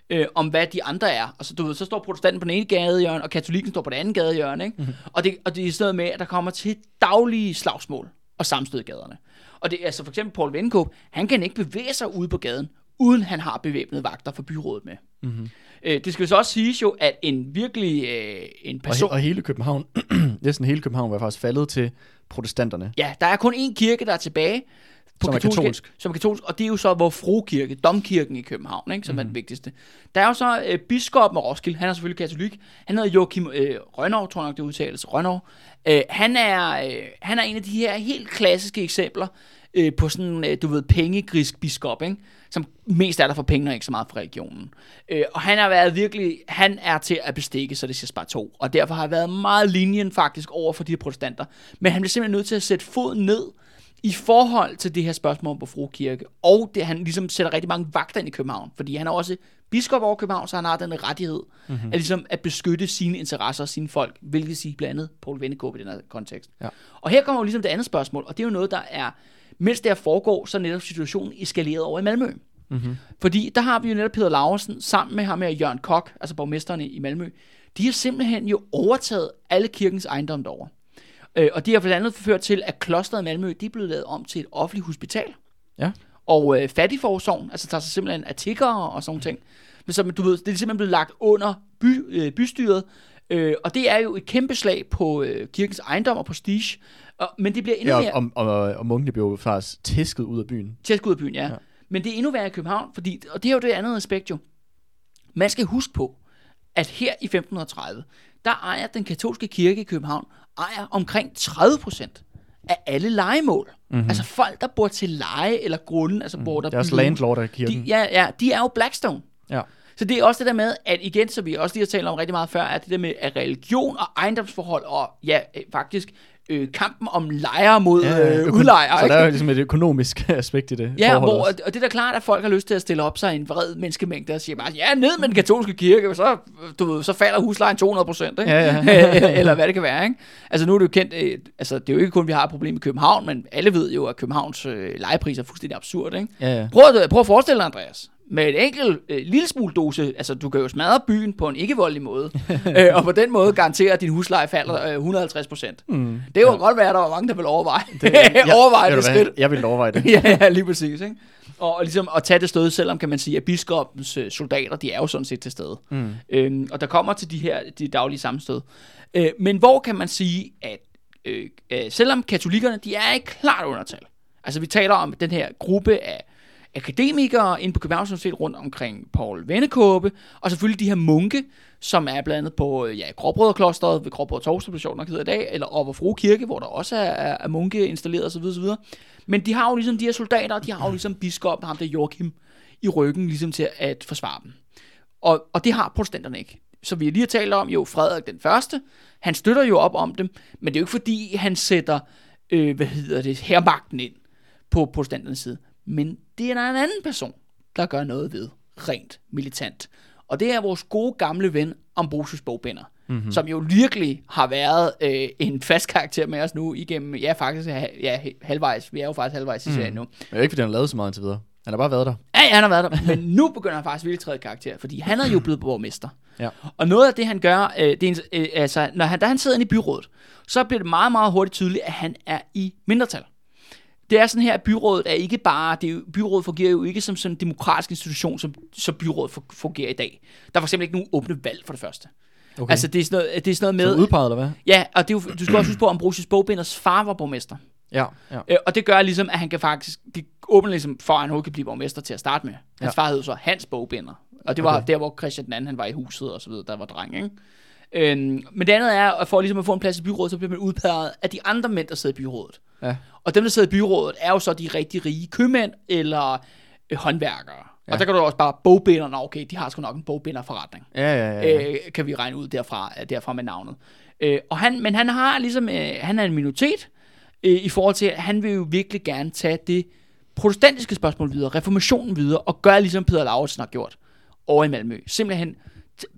øh, om, hvad de andre er. Og så, du ved, så står protestanten på den ene gadehjørne, og katolikken står på det andet gadehjørne. Ikke? Mm-hmm. Og, det, og det er i stedet med, at der kommer til daglige slagsmål og sammenstød i gaderne. Og det er altså for eksempel Paul Vindkåb, han kan ikke bevæge sig ude på gaden, uden han har bevæbnede vagter fra byrådet med. Mm-hmm. Øh, det skal jo så også siges jo, at en virkelig øh, en Og, person... he- og hele København, næsten hele København var faktisk faldet til protestanterne. Ja, der er kun én kirke, der er tilbage. På Som er katolsk. Som er katolsk, og det er jo så vor frokirke, domkirken i København, ikke, som mm. er den vigtigste. Der er jo så øh, biskoppen af Roskilde, han er selvfølgelig katolik. Han hedder Joachim øh, Rønnow, tror jeg nok det udtales, Rønnow. Øh, han, er, øh, han er en af de her helt klassiske eksempler øh, på sådan, øh, du ved, pengegrisk biskop, ikke? Som mest er der for penge og ikke så meget for religionen. Øh, og han har været virkelig, han er til at bestikke, så det siger bare to. Og derfor har været meget linjen faktisk over for de her protestanter. Men han bliver simpelthen nødt til at sætte foden ned i forhold til det her spørgsmål på Frokirke, og det, han ligesom sætter rigtig mange vagter ind i København, fordi han er også biskop over København, så han har den rettighed mm-hmm. at, ligesom at beskytte sine interesser og sine folk, hvilket siger blandt andet Paul Vennekåb i den her kontekst. Ja. Og her kommer jo ligesom det andet spørgsmål, og det er jo noget, der er, mens det her foregår, så er netop situationen eskaleret over i Malmø. Mm-hmm. Fordi der har vi jo netop Peter Laursen sammen med ham med Jørgen Kok, altså borgmesteren i Malmø. De har simpelthen jo overtaget alle kirkens ejendom derovre. Øh, og det har blandt andet ført til, at klosteret i Malmø, de er blevet lavet om til et offentligt hospital. Ja. Og øh, fattigforsorgen, altså tager sig simpelthen af tiggere og sådan ting. Men så, du ved, det er simpelthen blevet lagt under by, øh, bystyret. Øh, og det er jo et kæmpe slag på øh, kirkens ejendom og prestige. Og, men det bliver endnu Ja, mere... og, og, og, og munkene blev jo faktisk tæsket ud af byen. Tæsk ud af byen, ja. ja. Men det er endnu værre i København, fordi, og det er jo det andet aspekt jo. Man skal huske på, at her i 1530, der ejer den katolske kirke i København ejer omkring 30 procent af alle legemål. Mm-hmm. Altså folk, der bor til leje eller grunden, altså hvor der Deres landlord af kirken. de, ja, ja, de er jo Blackstone. Ja. Så det er også det der med, at igen, så vi også lige har talt om rigtig meget før, at det der med at religion og ejendomsforhold og ja, øh, faktisk øh, kampen om lejere mod ja, øh, udlejere. Så der er jo ligesom et økonomisk aspekt i det. Ja, hvor, også. og det er da klart, at folk har lyst til at stille op sig en vred menneskemængde og sige bare, ja, ned med den katolske kirke, så, du ved, så falder huslejen 200 procent? Ja, ja. Eller hvad det kan være, ikke? Altså nu er det jo kendt, øh, altså det er jo ikke kun, vi har et problem i København, men alle ved jo, at Københavns øh, lejepriser er fuldstændig absurd, ikke? Ja, ja. Prøv at, prøv at forestille dig, Andreas, med et enkelt øh, lille smule dose, altså du kan jo smadre byen på en ikke-voldelig måde, øh, og på den måde garantere, at din husleje falder øh, 150 procent. Mm. Det kunne ja. godt være, at der var mange, der vil overveje det, Ja, overveje det skridt. Jeg vil overveje det. ja, ja, lige præcis. Ikke? Og, og ligesom at tage det stød, selvom kan man sige, at biskopens øh, soldater, de er jo sådan set til stede. Mm. Øhm, og der kommer til de her de daglige sammenstød. Øh, men hvor kan man sige, at øh, øh, selvom katolikkerne, de er i klart undertal. Altså vi taler om den her gruppe af akademikere inde på Københavns Universitet rundt omkring Paul Vennekåbe, og selvfølgelig de her munke, som er blandt på øh, ja, Gråbrødreklosteret ved Gråbrødre Torsdag, på sjovt nok hedder i dag, eller over Fru Kirke, hvor der også er, er, er munke installeret osv. osv. Men de har jo ligesom de her soldater, og de har jo ligesom biskop, ham der Joachim, i ryggen ligesom til at forsvare dem. Og, og det har protestanterne ikke. Så vi lige har talt om, jo, Frederik den første, han støtter jo op om dem, men det er jo ikke fordi, han sætter, øh, hvad hedder det, hermagten ind på protestanternes side. Men det er der en anden person, der gør noget ved, rent militant. Og det er vores gode gamle ven, Ambrosius Bogbinder, mm-hmm. som jo virkelig har været øh, en fast karakter med os nu igennem, ja faktisk, ja, halvvejs, vi er jo faktisk halvvejs i serien nu. Men ikke fordi han har lavet så meget indtil videre. Han har bare været der. Ja, ja, han har været der, men nu begynder han faktisk virkelig træde karakter, fordi han er jo blevet borgmester. Ja. Og noget af det, han gør, øh, det er, øh, altså, når han, da han sidder inde i byrådet, så bliver det meget, meget hurtigt tydeligt, at han er i mindretal. Det er sådan her, at byrådet er ikke bare, det er jo, byrådet fungerer jo ikke som sådan en demokratisk institution, som, som byrådet fu- fungerer i dag. Der er for eksempel ikke nogen åbne valg for det første. Okay. Altså, det er sådan noget, det er sådan noget med... med... udpeget, eller hvad? Ja, og det er jo, du skal også huske på, at Ambrosius Bogbinders far var borgmester. Ja. ja. Øh, og det gør ligesom, at han kan faktisk, det åbner ligesom for, at han overhovedet kan blive borgmester til at starte med. Hans Ja. far hed så Hans Bogbinder. Og det var Okay. der, hvor Christian anden, han var i huset og så videre, der var dreng, ikke? Øhm, men det andet er, at for ligesom at få en plads i byrådet, så bliver man udpeget af de andre mænd, der sidder i byrådet. Ja. Og dem, der sidder i byrådet, er jo så de rigtig rige købmænd eller øh, håndværkere. Ja. Og der kan du også bare bogbinder, nå okay, de har sgu nok en bogbinderforretning Ja, ja, ja. ja. øh, kan vi regne ud derfra, øh, derfra med navnet. Øh, og han, men han har ligesom, øh, han er en minoritet, øh, i forhold til, at han vil jo virkelig gerne tage det protestantiske spørgsmål videre, reformationen videre, og gøre ligesom Peter Lauritsen har gjort over i Malmø. Simpelthen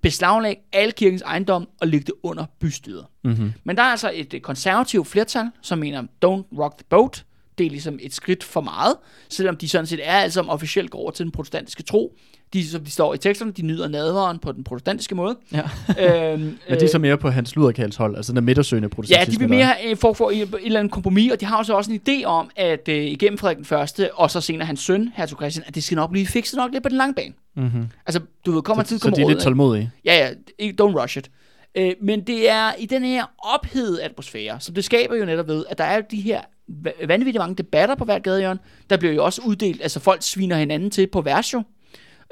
beslaglægge alle kirkens ejendom og lægge det under bystyret. Mm-hmm. Men der er altså et konservativt flertal, som mener, don't rock the boat. Det er ligesom et skridt for meget, selvom de sådan set er altså officielt går over til den protestantiske tro. De, som de står i teksterne, de nyder nadveren på den protestantiske måde. Ja. øhm, Men det er så mere på hans luderkals hold, altså den der midtersøgende Ja, protestantisme. de vil mere have for, for et, et eller andet kompromis, og de har jo så også en idé om, at øh, igennem Frederik den Første, og så senere hans søn, Hertug Christian, at det skal nok blive fikset nok lidt på den lange bane. Mm-hmm. Altså, du ved, kommer Så, tid, så kommer de er råd, lidt tålmodige. Ja, ja, don't rush it. Øh, men det er i den her ophedede atmosfære, som det skaber jo netop ved, at der er de her va- vanvittigt mange debatter på hvert gadehjørne. Der bliver jo også uddelt, altså folk sviner hinanden til på vers jo.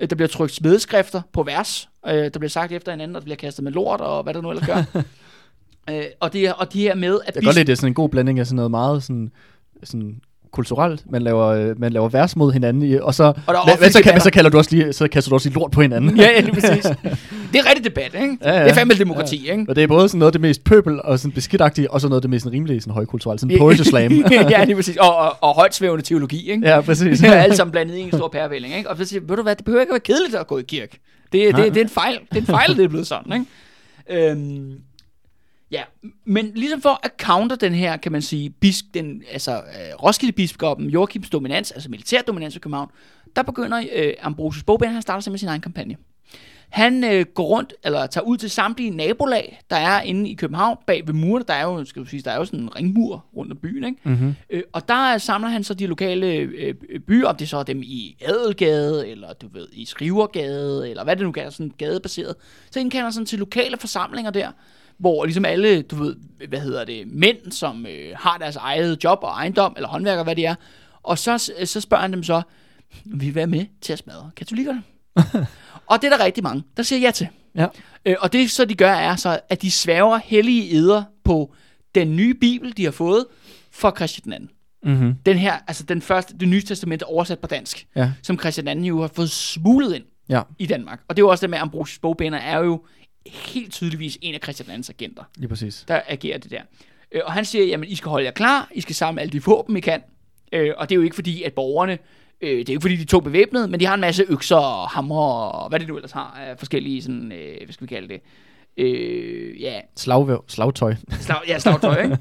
Øh, Der bliver trykt smedeskrifter på vers. Øh, Der bliver sagt efter hinanden, og der bliver kastet med lort, og hvad der nu ellers gør. øh, og, det, og de her med, at Jeg kan godt lide, det er sådan en god blanding af sådan noget meget sådan, sådan kulturelt. Man laver, øh, man laver vers mod hinanden, i, og så, der er men, så, kan, så, kalder du også lige, så kaster du også lige lort på hinanden. ja, ja, lige præcis. Det er rigtig debat, ikke? Ja, ja. Det er fandme demokrati, ikke? Og det er både sådan noget det mest pøbel og sådan beskidtagtige, og så noget af det mest sådan rimelige sådan højkulturelt. Sådan poetry slam. ja, lige præcis. Og, og, og højt svævende teologi, ikke? ja, præcis. Det er alt sammen blandet i en stor pærevælling, ikke? Og så siger, ved du hvad, det behøver ikke at være kedeligt at gå i kirke. Det, det, det er en fejl. Det er en fejl, det er blevet sådan, ikke? Øhm, ja, men ligesom for at counter den her, kan man sige, bisk, den, altså øh, Roskilde biskoppen, Joachims dominans, altså militær dominans i København, der begynder øh, Ambrosius Bogbinder, han starter simpelthen sin egen kampagne. Han øh, går rundt, eller tager ud til samtlige nabolag, der er inde i København, bag ved murene. Der er jo, skal du sige, der er jo sådan en ringmur rundt om byen, ikke? Mm-hmm. Øh, og der samler han så de lokale øh, byer, om det så er dem i Adelgade, eller du ved, i Skrivergade, eller hvad det nu er, sådan gadebaseret. Så indkalder han sådan til lokale forsamlinger der, hvor ligesom alle, du ved, hvad hedder det, mænd, som øh, har deres eget job og ejendom, eller håndværker, hvad det er, og så, så spørger han dem så, vil I være med til at smadre katolikkerne? og det er der rigtig mange, der siger ja til. Ja. Øh, og det så de gør er så, at de sværger hellige eder på den nye bibel, de har fået fra Christian II. Mm-hmm. Den her, altså den første, det nye testament oversat på dansk, Ja. som Christian II jo har fået smuglet ind ja, i Danmark. Og det er jo også det med, at Ambrosius Bogbinder er jo helt tydeligvis en af Christian II's agenter, lige præcis. der agerer det der. Øh, og han siger, jamen I skal holde jer klar, I skal samle alle de våben, I kan. Øh, og det er jo ikke fordi, at borgerne, øh, det er jo ikke fordi, de er to bevæbnede, men de har en masse økser og hamre og hvad det nu ellers har af forskellige, sådan, øh, hvad skal vi kalde det, øh, ja, Slagvæv, slagtøj. Slag, ja, slagtøj, ikke?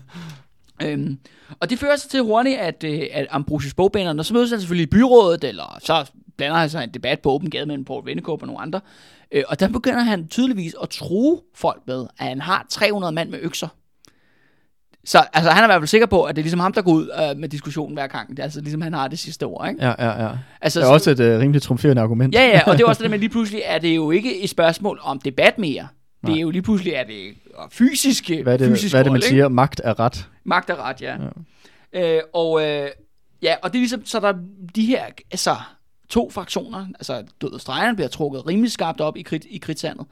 øhm, og det fører sig til hurtigt, at, øh, at Ambrosius Bogbinder, når så mødes han selvfølgelig i byrådet, eller så blander han sig i en debat på åben gade mellem Paul Vennekåb og nogle andre. Øh, og der begynder han tydeligvis at true folk med, at han har 300 mand med økser. Så altså, han er i hvert fald sikker på, at det er ligesom ham, der går ud øh, med diskussionen hver gang. Det er altså ligesom han har det sidste ord, ikke? Ja, ja, ja. Altså, Det er også et uh, rimelig trumferende argument. Ja, ja, og det er også det med, lige pludselig er det jo ikke et spørgsmål om debat mere. Det er jo lige pludselig, er det fysiske, Hvad er det, fysisk hvad er det man vold, ikke? siger? Magt er ret. Magt og ret, ja. ja. Øh, og, øh, ja, og det er ligesom, så der er de her, altså, to fraktioner, altså død og stregerne bliver trukket rimelig skarpt op i, krit, i kridtsandet.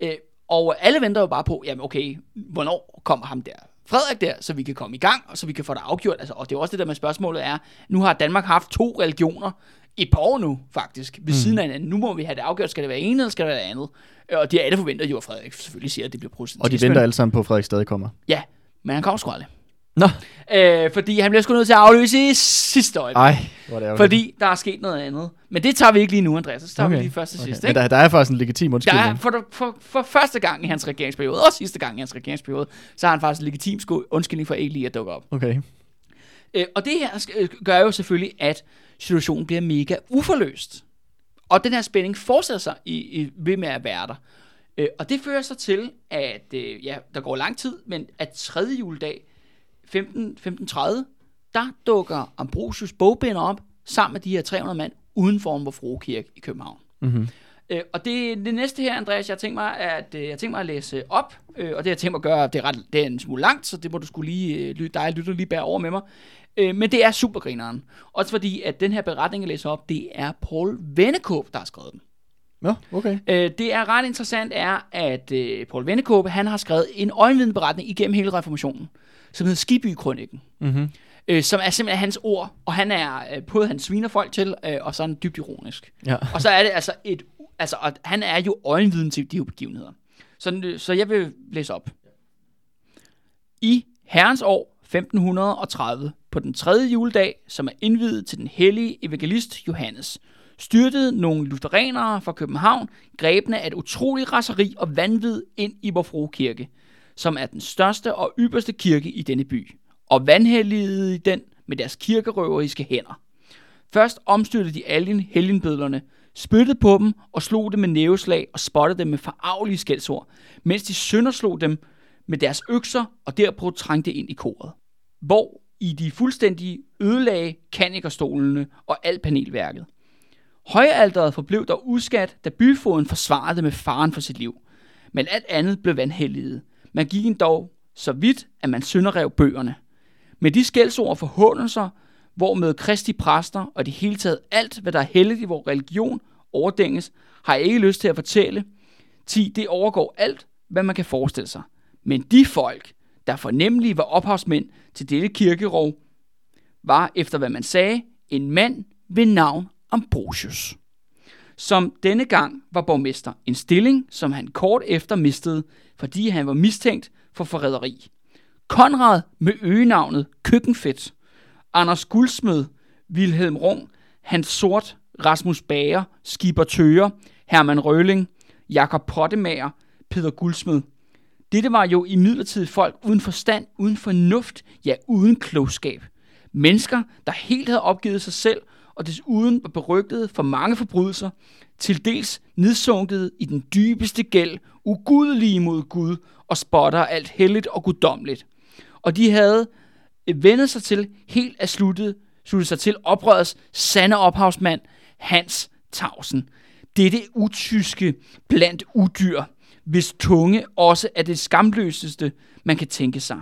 Øh, og alle venter jo bare på, jamen okay, hvornår kommer ham der Frederik der, så vi kan komme i gang, og så vi kan få det afgjort. Altså, og det er også det der med spørgsmålet er, nu har Danmark haft to religioner i et par år nu, faktisk, ved mm. siden af hinanden. Nu må vi have det afgjort. Skal det være ene, eller skal det være det andet? Øh, Og de alle forventer jo, at Frederik selvfølgelig siger, at det bliver Og de venter alle sammen på, at Frederik stadig kommer. Ja, men han kommer sgu aldrig. Nå. Øh, fordi han bliver sgu nødt til at afløse i sidste øjeblik. Ej, hvor er det. Fordi der er sket noget andet. Men det tager vi ikke lige nu, Andreas. Så tager okay. vi lige først til Okay. sidst. Men Ikke? der, der er faktisk en legitim Der undskyldning. er for, for, for første gang i hans regeringsperiode, og sidste gang i hans regeringsperiode, så har han faktisk en legitim undskyldning for ikke lige at dukke op. Okay. Øh, og det her øh, gør jo selvfølgelig, at situationen bliver mega uforløst. Og den her spænding fortsætter sig i, i, ved med at være der. Øh, og det fører så til, at øh, ja, der går lang tid, men at tredje juledag, 15, 15.30, der dukker Ambrosius bogbinder op, sammen med de her 300 mand, uden for Vor Frue Kirke i København. Mm-hmm. Øh, og det, det næste her, Andreas, jeg tænkt mig at, øh, jeg tænkt mig at læse op, øh, og det jeg tænkt mig at gøre, det er, ret, det er en smule langt, så det må du skulle lige, øh, dig lytte lige bære over med mig. Øh, men det er supergrineren. Også fordi, at den her beretning, jeg læser op, det er Paul Vennekåb, der har skrevet den. Nå, okay. Øh, det er ret interessant, er, at øh, Paul Vennekåb, han har skrevet en øjenvidende beretning igennem hele reformationen, som hedder Skiby-krønikken. Mm-hmm. Øh, som er simpelthen hans ord, og han er øh, både han sviner folk til, øh, og så er han dybt ironisk. Ja. Og så er det altså et... Altså, og han er jo øjenviden til de begivenheder. Så, så jeg vil læse op. I herrens år 1530, på den tredje juledag, som er indvidet til den hellige evangelist Johannes, styrtede nogle lutheranere fra København, grebne af et utroligt raseri og vanvid ind i Vor Frue Kirke, som er den største og ypperste kirke i denne by, og vanhelligede den med deres kirkerøveriske hænder. Først omstyrtede de alle helgenbødlerne, spyttede på dem og slog dem med næveslag og spottede dem med forarvelige skældsord, mens de sønderslog dem med deres økser og derpå trængte ind i koret. Hvor i de fuldstændige ødelagde kanikerstolene og alt panelværket. Højalteret forblev dog uskat, da byfoden forsvarede med faren for sit liv. Men alt andet blev vanhelliget. Man gik dog så vidt, at man sønderrev bøgerne. Med de skældsord og forhåndelser, hvormed kristi præster og det hele taget alt, hvad der er heldigt i vores religion, overdænges, har jeg ikke lyst til at fortælle. Ti, det overgår alt, hvad man kan forestille sig. Men de folk, der fornemmelig var ophavsmænd til dette kirkerov, var, efter hvad man sagde, en mand ved navn Ambrosius, som denne gang var borgmester. En stilling, som han kort efter mistede, fordi han var mistænkt for forræderi. Konrad med øgenavnet Køkkenfedt, Anders Guldsmed, Wilhelm Rung, Hans Sort, Rasmus Bager, Skipper Tøger, Herman Røling, Jakob Pottemager, Peter Guldsmed. Dette var jo imidlertid folk uden forstand, uden fornuft, ja uden klogskab. Mennesker, der helt havde opgivet sig selv, og desuden var berygtet for mange forbrydelser, til dels nedsunket i den dybeste gæld, ugudelige mod Gud, og spotter alt helligt og guddommeligt. Og de havde øh, vendet sig til helt at slutte, slutte sig til oprørets sande ophavsmand, Hans Tausen. Dette utyske blandt udyr, hvis tunge også er det skamløseste, man kan tænke sig.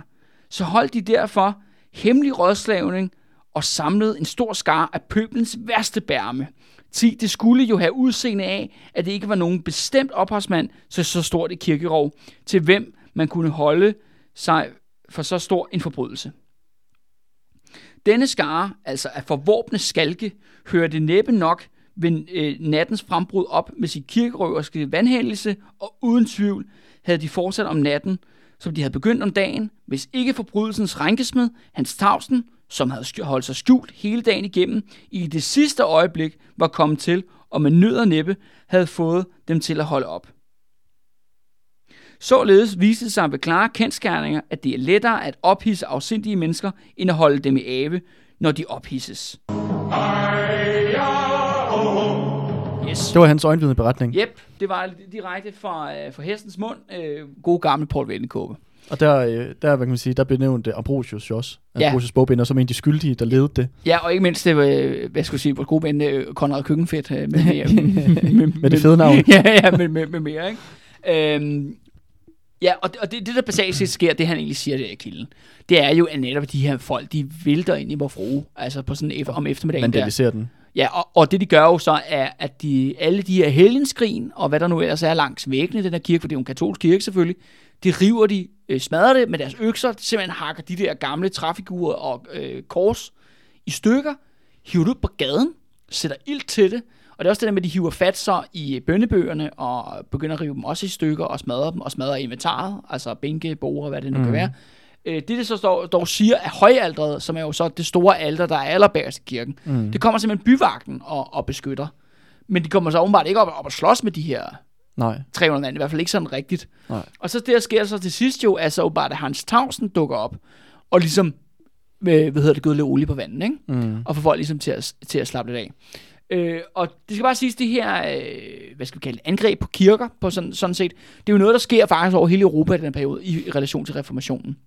Så holdt de derfor hemmelig rådslavning og samlede en stor skar af pøbelens værste bærme. Ti, det skulle jo have udseende af, at det ikke var nogen bestemt ophavsmand til så stort et kirkerov, til hvem man kunne holde sig for så stor en forbrydelse. Denne skare, altså af forvåbne skalke, hørte næppe nok ved øh, nattens frembrud op med sit kirkerøverske vandhældelse, og uden tvivl havde de fortsat om natten, som de havde begyndt om dagen, hvis ikke forbrydelsens rænkesmed, Hans Tavsen, som havde holdt sig skjult hele dagen igennem, i det sidste øjeblik var kommet til, og med nød og næppe havde fået dem til at holde op. Således viste det sig ved klare kendskærninger, at det er lettere at ophisse afsindige mennesker, end at holde dem i ave, når de ophisses. Yes. Det var hans øjenvidende beretning. Yep, det var direkte fra, øh, fra hestens mund. Øh, god gamle Paul Vennekåbe. Og der, øh, der, hvad kan man sige, der blev nævnt uh, Ambrosius jo også. Ja. Ambrosius bogbinder, som en af de skyldige, der ledede det. Ja, og ikke mindst, det øh, hvad skal jeg sige, vores gode ven, øh, Konrad Køkkenfedt. Øh, med, med, med, Med det fede navn. ja, ja, med, med, med mere, ikke? Øhm, ja, og, det- og det, det der basalt set sker, det han egentlig siger der i kilden, det er jo, at netop de her folk, de vælter ind i vor frue, altså på sådan efter, om eftermiddagen der. Vandaliserer den. Ja, og, og det de gør jo så, er, at de, alle de her helgenskrin, og hvad der nu ellers er langs væggene i den her kirke, for det er jo en katolsk kirke selvfølgelig, de river de, øh, smadrer det med deres økser, simpelthen hakker de der gamle træfigurer og øh, kors i stykker, hiver det ud på gaden, sætter ild til det, og det er også det der med, at de hiver fat så i bønnebøgerne, og begynder at rive dem også i stykker, og smadrer dem, og smadrer inventaret, altså bænke, borer, hvad det nu mm. kan være. Øh, det, det så dog, dog siger, at højalteret, som er jo så det store alter, der er allerbærest i kirken, mm. det kommer simpelthen byvagten og, og beskytter. Men de kommer så åbenbart ikke op, op og slås med de her Nej. 300 mand, i hvert fald ikke sådan rigtigt. Nej. Og så det, der sker så til sidst jo, er så åbenbart, at Hans Tausen dukker op, og ligesom, øh, hvad hedder det, gået lidt olie på vandet, ikke? Mm. og få folk ligesom til at, til at slappe lidt af. Øh, og det skal bare siges, det her, øh, hvad skal vi kalde det, angreb på kirker, på sådan, sådan set, det er jo noget, der sker faktisk over hele Europa i den periode, i, i relation til reformationen.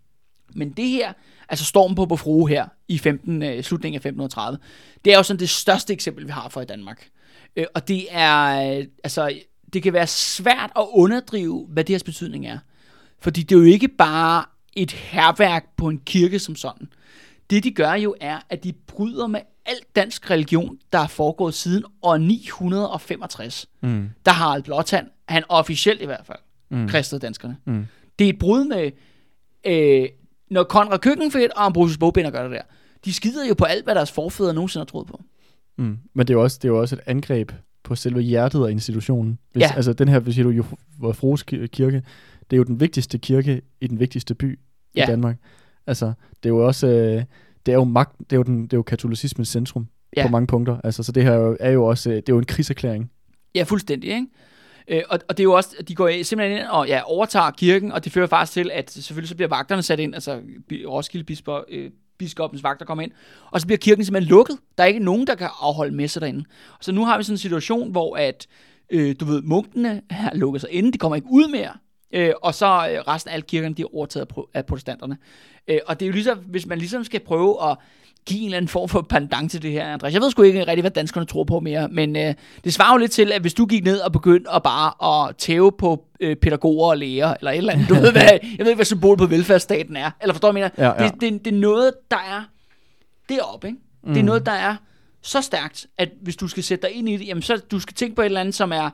Men det her, altså stormen på Bofrue her, i 15, øh, slutningen af 1530, det er jo sådan det største eksempel, vi har for i Danmark. Øh, og det er, øh, altså, det kan være svært at underdrive, hvad det her betydning er. Fordi det er jo ikke bare et herværk på en kirke som sådan. Det de gør jo er, at de bryder med al dansk religion, der er foregået siden år 965. Mm. Der har Harald Blåtand, han officielt i hvert fald, mm. kristet danskerne. Mm. Det er et brud med, øh, når Konrad Køkkenfedt og Ambrosius Bogbinder gør det der. De skider jo på alt, hvad deres forfædre nogensinde har troet på. Mm. Men det er, jo også, det er jo også et angreb på selve hjertet af institutionen. Hvis, Ja. Altså den her, hvis du jo Vor Frues ki- kirke, det er jo den vigtigste kirke i den vigtigste by Ja. i Danmark. Altså, det er jo også, øh, det er jo magt, det er jo, den, det er jo katolicismens centrum Ja. på mange punkter. Altså, så det her er jo- også, øh, det er jo en krigserklæring. Ja, fuldstændig, ikke? Øh, og, og det er jo også, de går simpelthen ind og ja, overtager kirken, og det fører faktisk til, at selvfølgelig så bliver vagterne sat ind, altså Roskilde biskop, øh, biskopens vagter kommer ind, og så bliver kirken simpelthen lukket. Der er ikke nogen, der kan afholde messer derinde. Så nu har vi sådan en situation, hvor at, øh, du ved, munkene har lukket sig inde, de kommer ikke ud mere, øh, og så øh, resten af alle kirkerne, de er overtaget af af protestanterne. Øh, og det er jo ligesom, hvis man ligesom skal prøve at give en eller anden form for pendant til det her, Andreas. Jeg ved sgu ikke rigtig, hvad danskerne tror på mere, men øh, det svarer jo lidt til, at hvis du gik ned og begyndte at bare at tæve på øh, pædagoger og læger, eller et eller andet, du ved, hvad, jeg ved ikke, hvad symbol på velfærdsstaten er, eller forstår du, mener? Ja, ja. Det, det, det er noget, der er deroppe, ikke? Mm. Det er noget, der er så stærkt, at hvis du skal sætte dig ind i det, jamen så du skal tænke på et eller andet, som er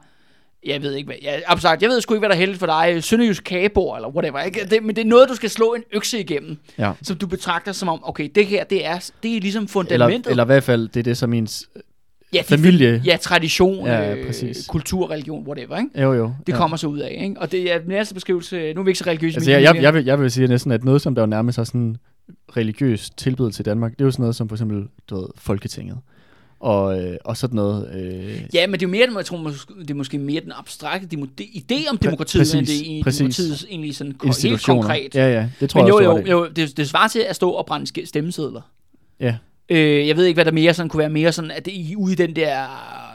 jeg ved ikke hvad, jeg, abstrakt, jeg ved sgu ikke, hvad der er heldigt for dig, Sønderjysk kagebord, eller whatever, ikke? Det, men det er noget, du skal slå en økse igennem, Ja. som du betragter som om, okay, det her, det er, det er ligesom Eller, fundamentet. eller i hvert fald, det er det, som ens... ja, det- familie- Ja, tradition, Ja, præcis. kultur, religion, whatever, ikke? Jo, jo. Det ja. kommer så ud af, ikke? Og det er den næste beskrivelse, nu er vi ikke så religiøse. Altså, jeg, jeg, jeg, vil, jeg vil sige næsten, at noget, som der jo nærmest er sådan religiøs tilbedelse i Danmark, det er jo sådan noget som for eksempel, du ved, Folketinget. Og, øh, og sådan noget... Øh, Ja, men det er jo mere, jeg tror, det er måske mere den abstrakte demo, de, idé om demokratiet, præcis, end det er præcis. demokratiets egentlig sådan helt konkret. Ja, ja, det tror men jeg jo, også, jo, i. jo det, det svarer til at stå og brænde stemmesedler. Ja. Øh, jeg ved ikke, hvad der mere sådan kunne være mere sådan, at det er ude i den der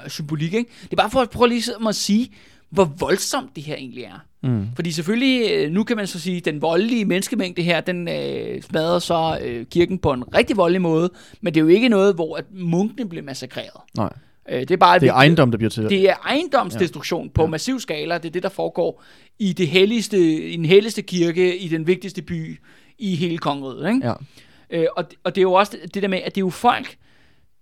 symbolik, ikke? Det er bare for at prøve ligesom at sige, hvor voldsomt det her egentlig er. Mm. Fordi selvfølgelig, øh, nu kan man så sige, den voldelige menneskemængde her, den øh, smadrer så øh, kirken på en rigtig voldelig måde, men det er jo ikke noget, hvor at munkene bliver massakreret. Nej, Øh, det er bare det er ejendom, der bliver til. det er ejendomsdestruktion ja. på massiv skala. Det er det, der foregår i det helligste, i den helligste kirke, i den vigtigste by i hele kongeriget. Ikke? Ja. Øh, og, og det er jo også det der med, at det er jo folk,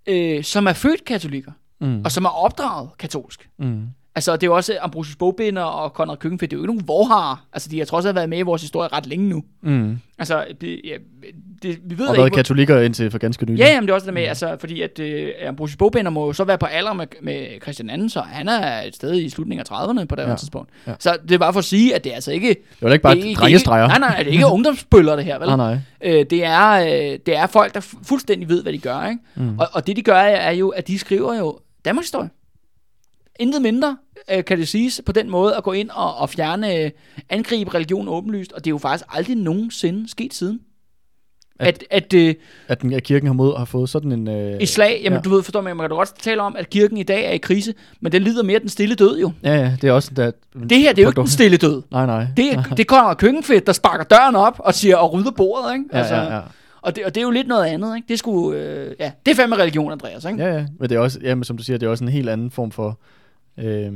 øh, som er født katolikker, Mm. og som er opdraget katolsk. Mm. Altså, det er jo også Ambrosius Bogbinder og Konrad Køkkenfeldt, det er jo ikke nogen vorharer. Altså, de har trods alt været med i vores historie ret længe nu. Mm. Altså, det, ja, det, vi ved Og ikke, været hvor- katolikker indtil for ganske nylig. Ja, jamen det er også det med, altså, fordi at øh, Ambrosius Bogbinder må jo så være på alder med, med Christian II, så han er et sted i slutningen af 30'erne på det Ja. tidspunkt. Ja. Så det er bare for at sige, at det er altså ikke... Det da ikke bare det er, ikke- drengestreger. Nej, nej, det er ikke ungdomsbøller det her, vel? nej, nej. Øh, det, er, øh, det er folk, der fu- fuldstændig ved, hvad de gør, ikke? Mm. Og, og det de gør, er jo, at de skriver jo Danmarks historie. Intet mindre øh, kan det siges på den måde at gå ind og, og fjerne, øh, angribe religion åbenlyst, og det er jo faktisk aldrig nogensinde sket siden. At, at, øh, At, den, at kirken har, mod, har fået sådan en... Øh, et slag, jamen ja. du ved, forstår mig, man kan da godt tale om, at kirken i dag er i krise, men den lider mere den stille død jo. Ja, ja, det er også... Der, Det her, det er jo ikke den stille død. Nej, nej. Det er, det kommer køkkenfedt, der sparker døren op og siger, og rydder bordet, ikke? Ja, ja, ja. Og, det, og det er jo lidt noget andet, ikke? Det skulle, øh, ja, det er fandme religion, Andreas, ikke? Ja, ja. Men det er også, ja, men som du siger, det er også en helt anden form for øh,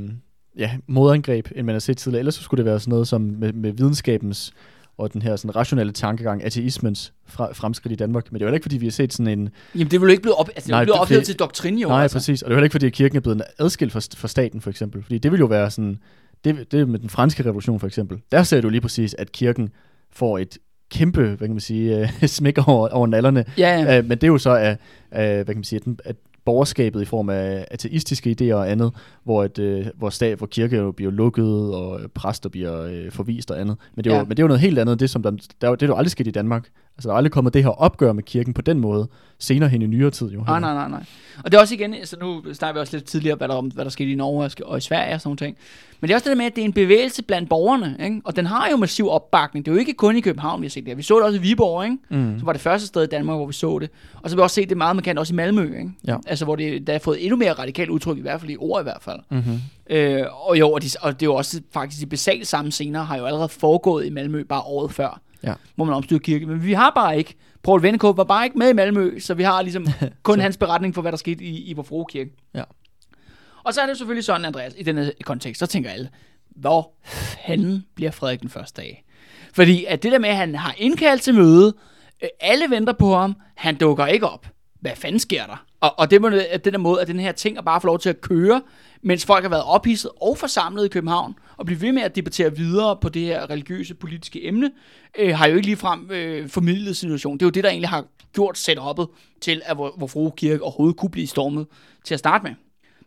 ja, modangreb, end man har set tidligere. Ellers så skulle det være sådan noget som med, med videnskabens og den her sådan rationelle tankegang, ateismens fra, fremskridt i Danmark. Men det er jo ikke, fordi vi har set sådan en... Jamen, det er vel ikke blevet, op, altså, Nej, jo blevet det- ophævet det- til doktrin, jo. nej, altså. præcis. Og det er jo ikke, fordi at kirken er blevet adskilt fra, fra staten, for eksempel. Fordi det vil jo være sådan... Det, det med den franske revolution, for eksempel. Der ser du lige præcis, at kirken får et kæmpe, hvad kan man sige, øh, smæk over, over nallerne. Ja, ja. Øh, men det er jo så af, af hvad kan man sige, at, den, at borgerskabet i form af ateistiske idéer og andet, hvor, et, øh, hvor, stat, hvor kirke jo bliver lukket, og præster bliver øh, forvist og andet. Men det, er jo, Ja. men det er jo noget helt andet, det, som der, der, er det er jo aldrig sket i Danmark. Altså, der er aldrig kommet det her opgør med kirken på den måde, senere hen i nyere tid. Jo, Nej, nej, nej, nej. Og det er også igen, så nu snakker vi også lidt tidligere, hvad der, om, hvad der skete i Norge og i Sverige og sådan nogle ting. Men det er også det der med, at det er en bevægelse blandt borgerne, ikke? og den har jo massiv opbakning. Det er jo ikke kun i København, vi har set det. Vi så det også i Viborg, ikke? Mm. som var det første sted i Danmark, hvor vi så det. Og så har vi også set det meget markant også i Malmø, ikke? Ja. Altså, hvor det der har fået endnu mere radikalt udtryk, i hvert fald i ord i hvert fald. Mm-hmm. Øh, og jo, og, de, og det er jo også faktisk de basale samme scener, har jo allerede foregået i Malmø bare året før, Ja. hvor man omstyrte kirke. Men vi har bare ikke, Paul Vennekåb var bare ikke med i Malmø, så vi har ligesom kun hans beretning for, hvad der skete i, i Vor Frue Kirke. Ja. Og så er det selvfølgelig sådan, Andreas, i denne kontekst, så tænker alle, hvor fanden bliver Frederik den første dag? Fordi at det der med, at han har indkaldt til møde, øh, alle venter på ham, han dukker ikke op. Hvad fanden sker der? Og, og det, må, at den der måde, at den her ting er bare få lov til at køre, mens folk har været ophidset og forsamlet i København, og blive ved med at debattere videre på det her religiøse, politiske emne, øh, har jo ikke ligefrem øh, formidlet situationen. Det er jo det, der egentlig har gjort setup'et til, at hvor, hvor Frue Kirke overhovedet kunne blive stormet til at starte med.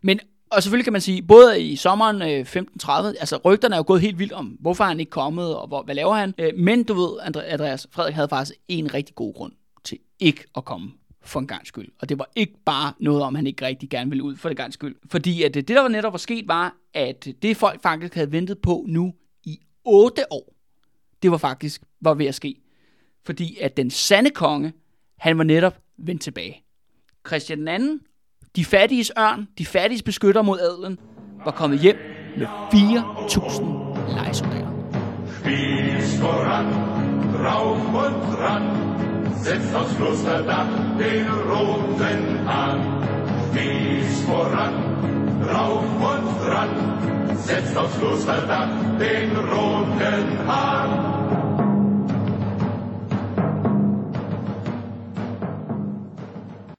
Men og selvfølgelig kan man sige, både i sommeren øh, 1530, altså rygterne er jo gået helt vildt om, hvorfor han ikke kommet, og hvor, hvad laver han. Øh, men du ved, Andreas Frederik havde faktisk en rigtig god grund til ikke at komme for en gang skyld. Og det var ikke bare noget om, han ikke rigtig gerne ville ud for det gang skyld. Fordi at det, der var netop var sket, var, at det folk faktisk havde ventet på nu i otte år, det var faktisk var ved at ske. Fordi at den sande konge, han var netop vendt tilbage. Christian den anden, de fattiges ørn, de fattiges beskytter mod adelen, var kommet hjem med 4.000 lejesoldater. Spis voran, drauf und ran, setzt aus Klosterdach den roten Hahn. Dies voran, rauf und ran, setzt aus Klosterdach den roten Hahn.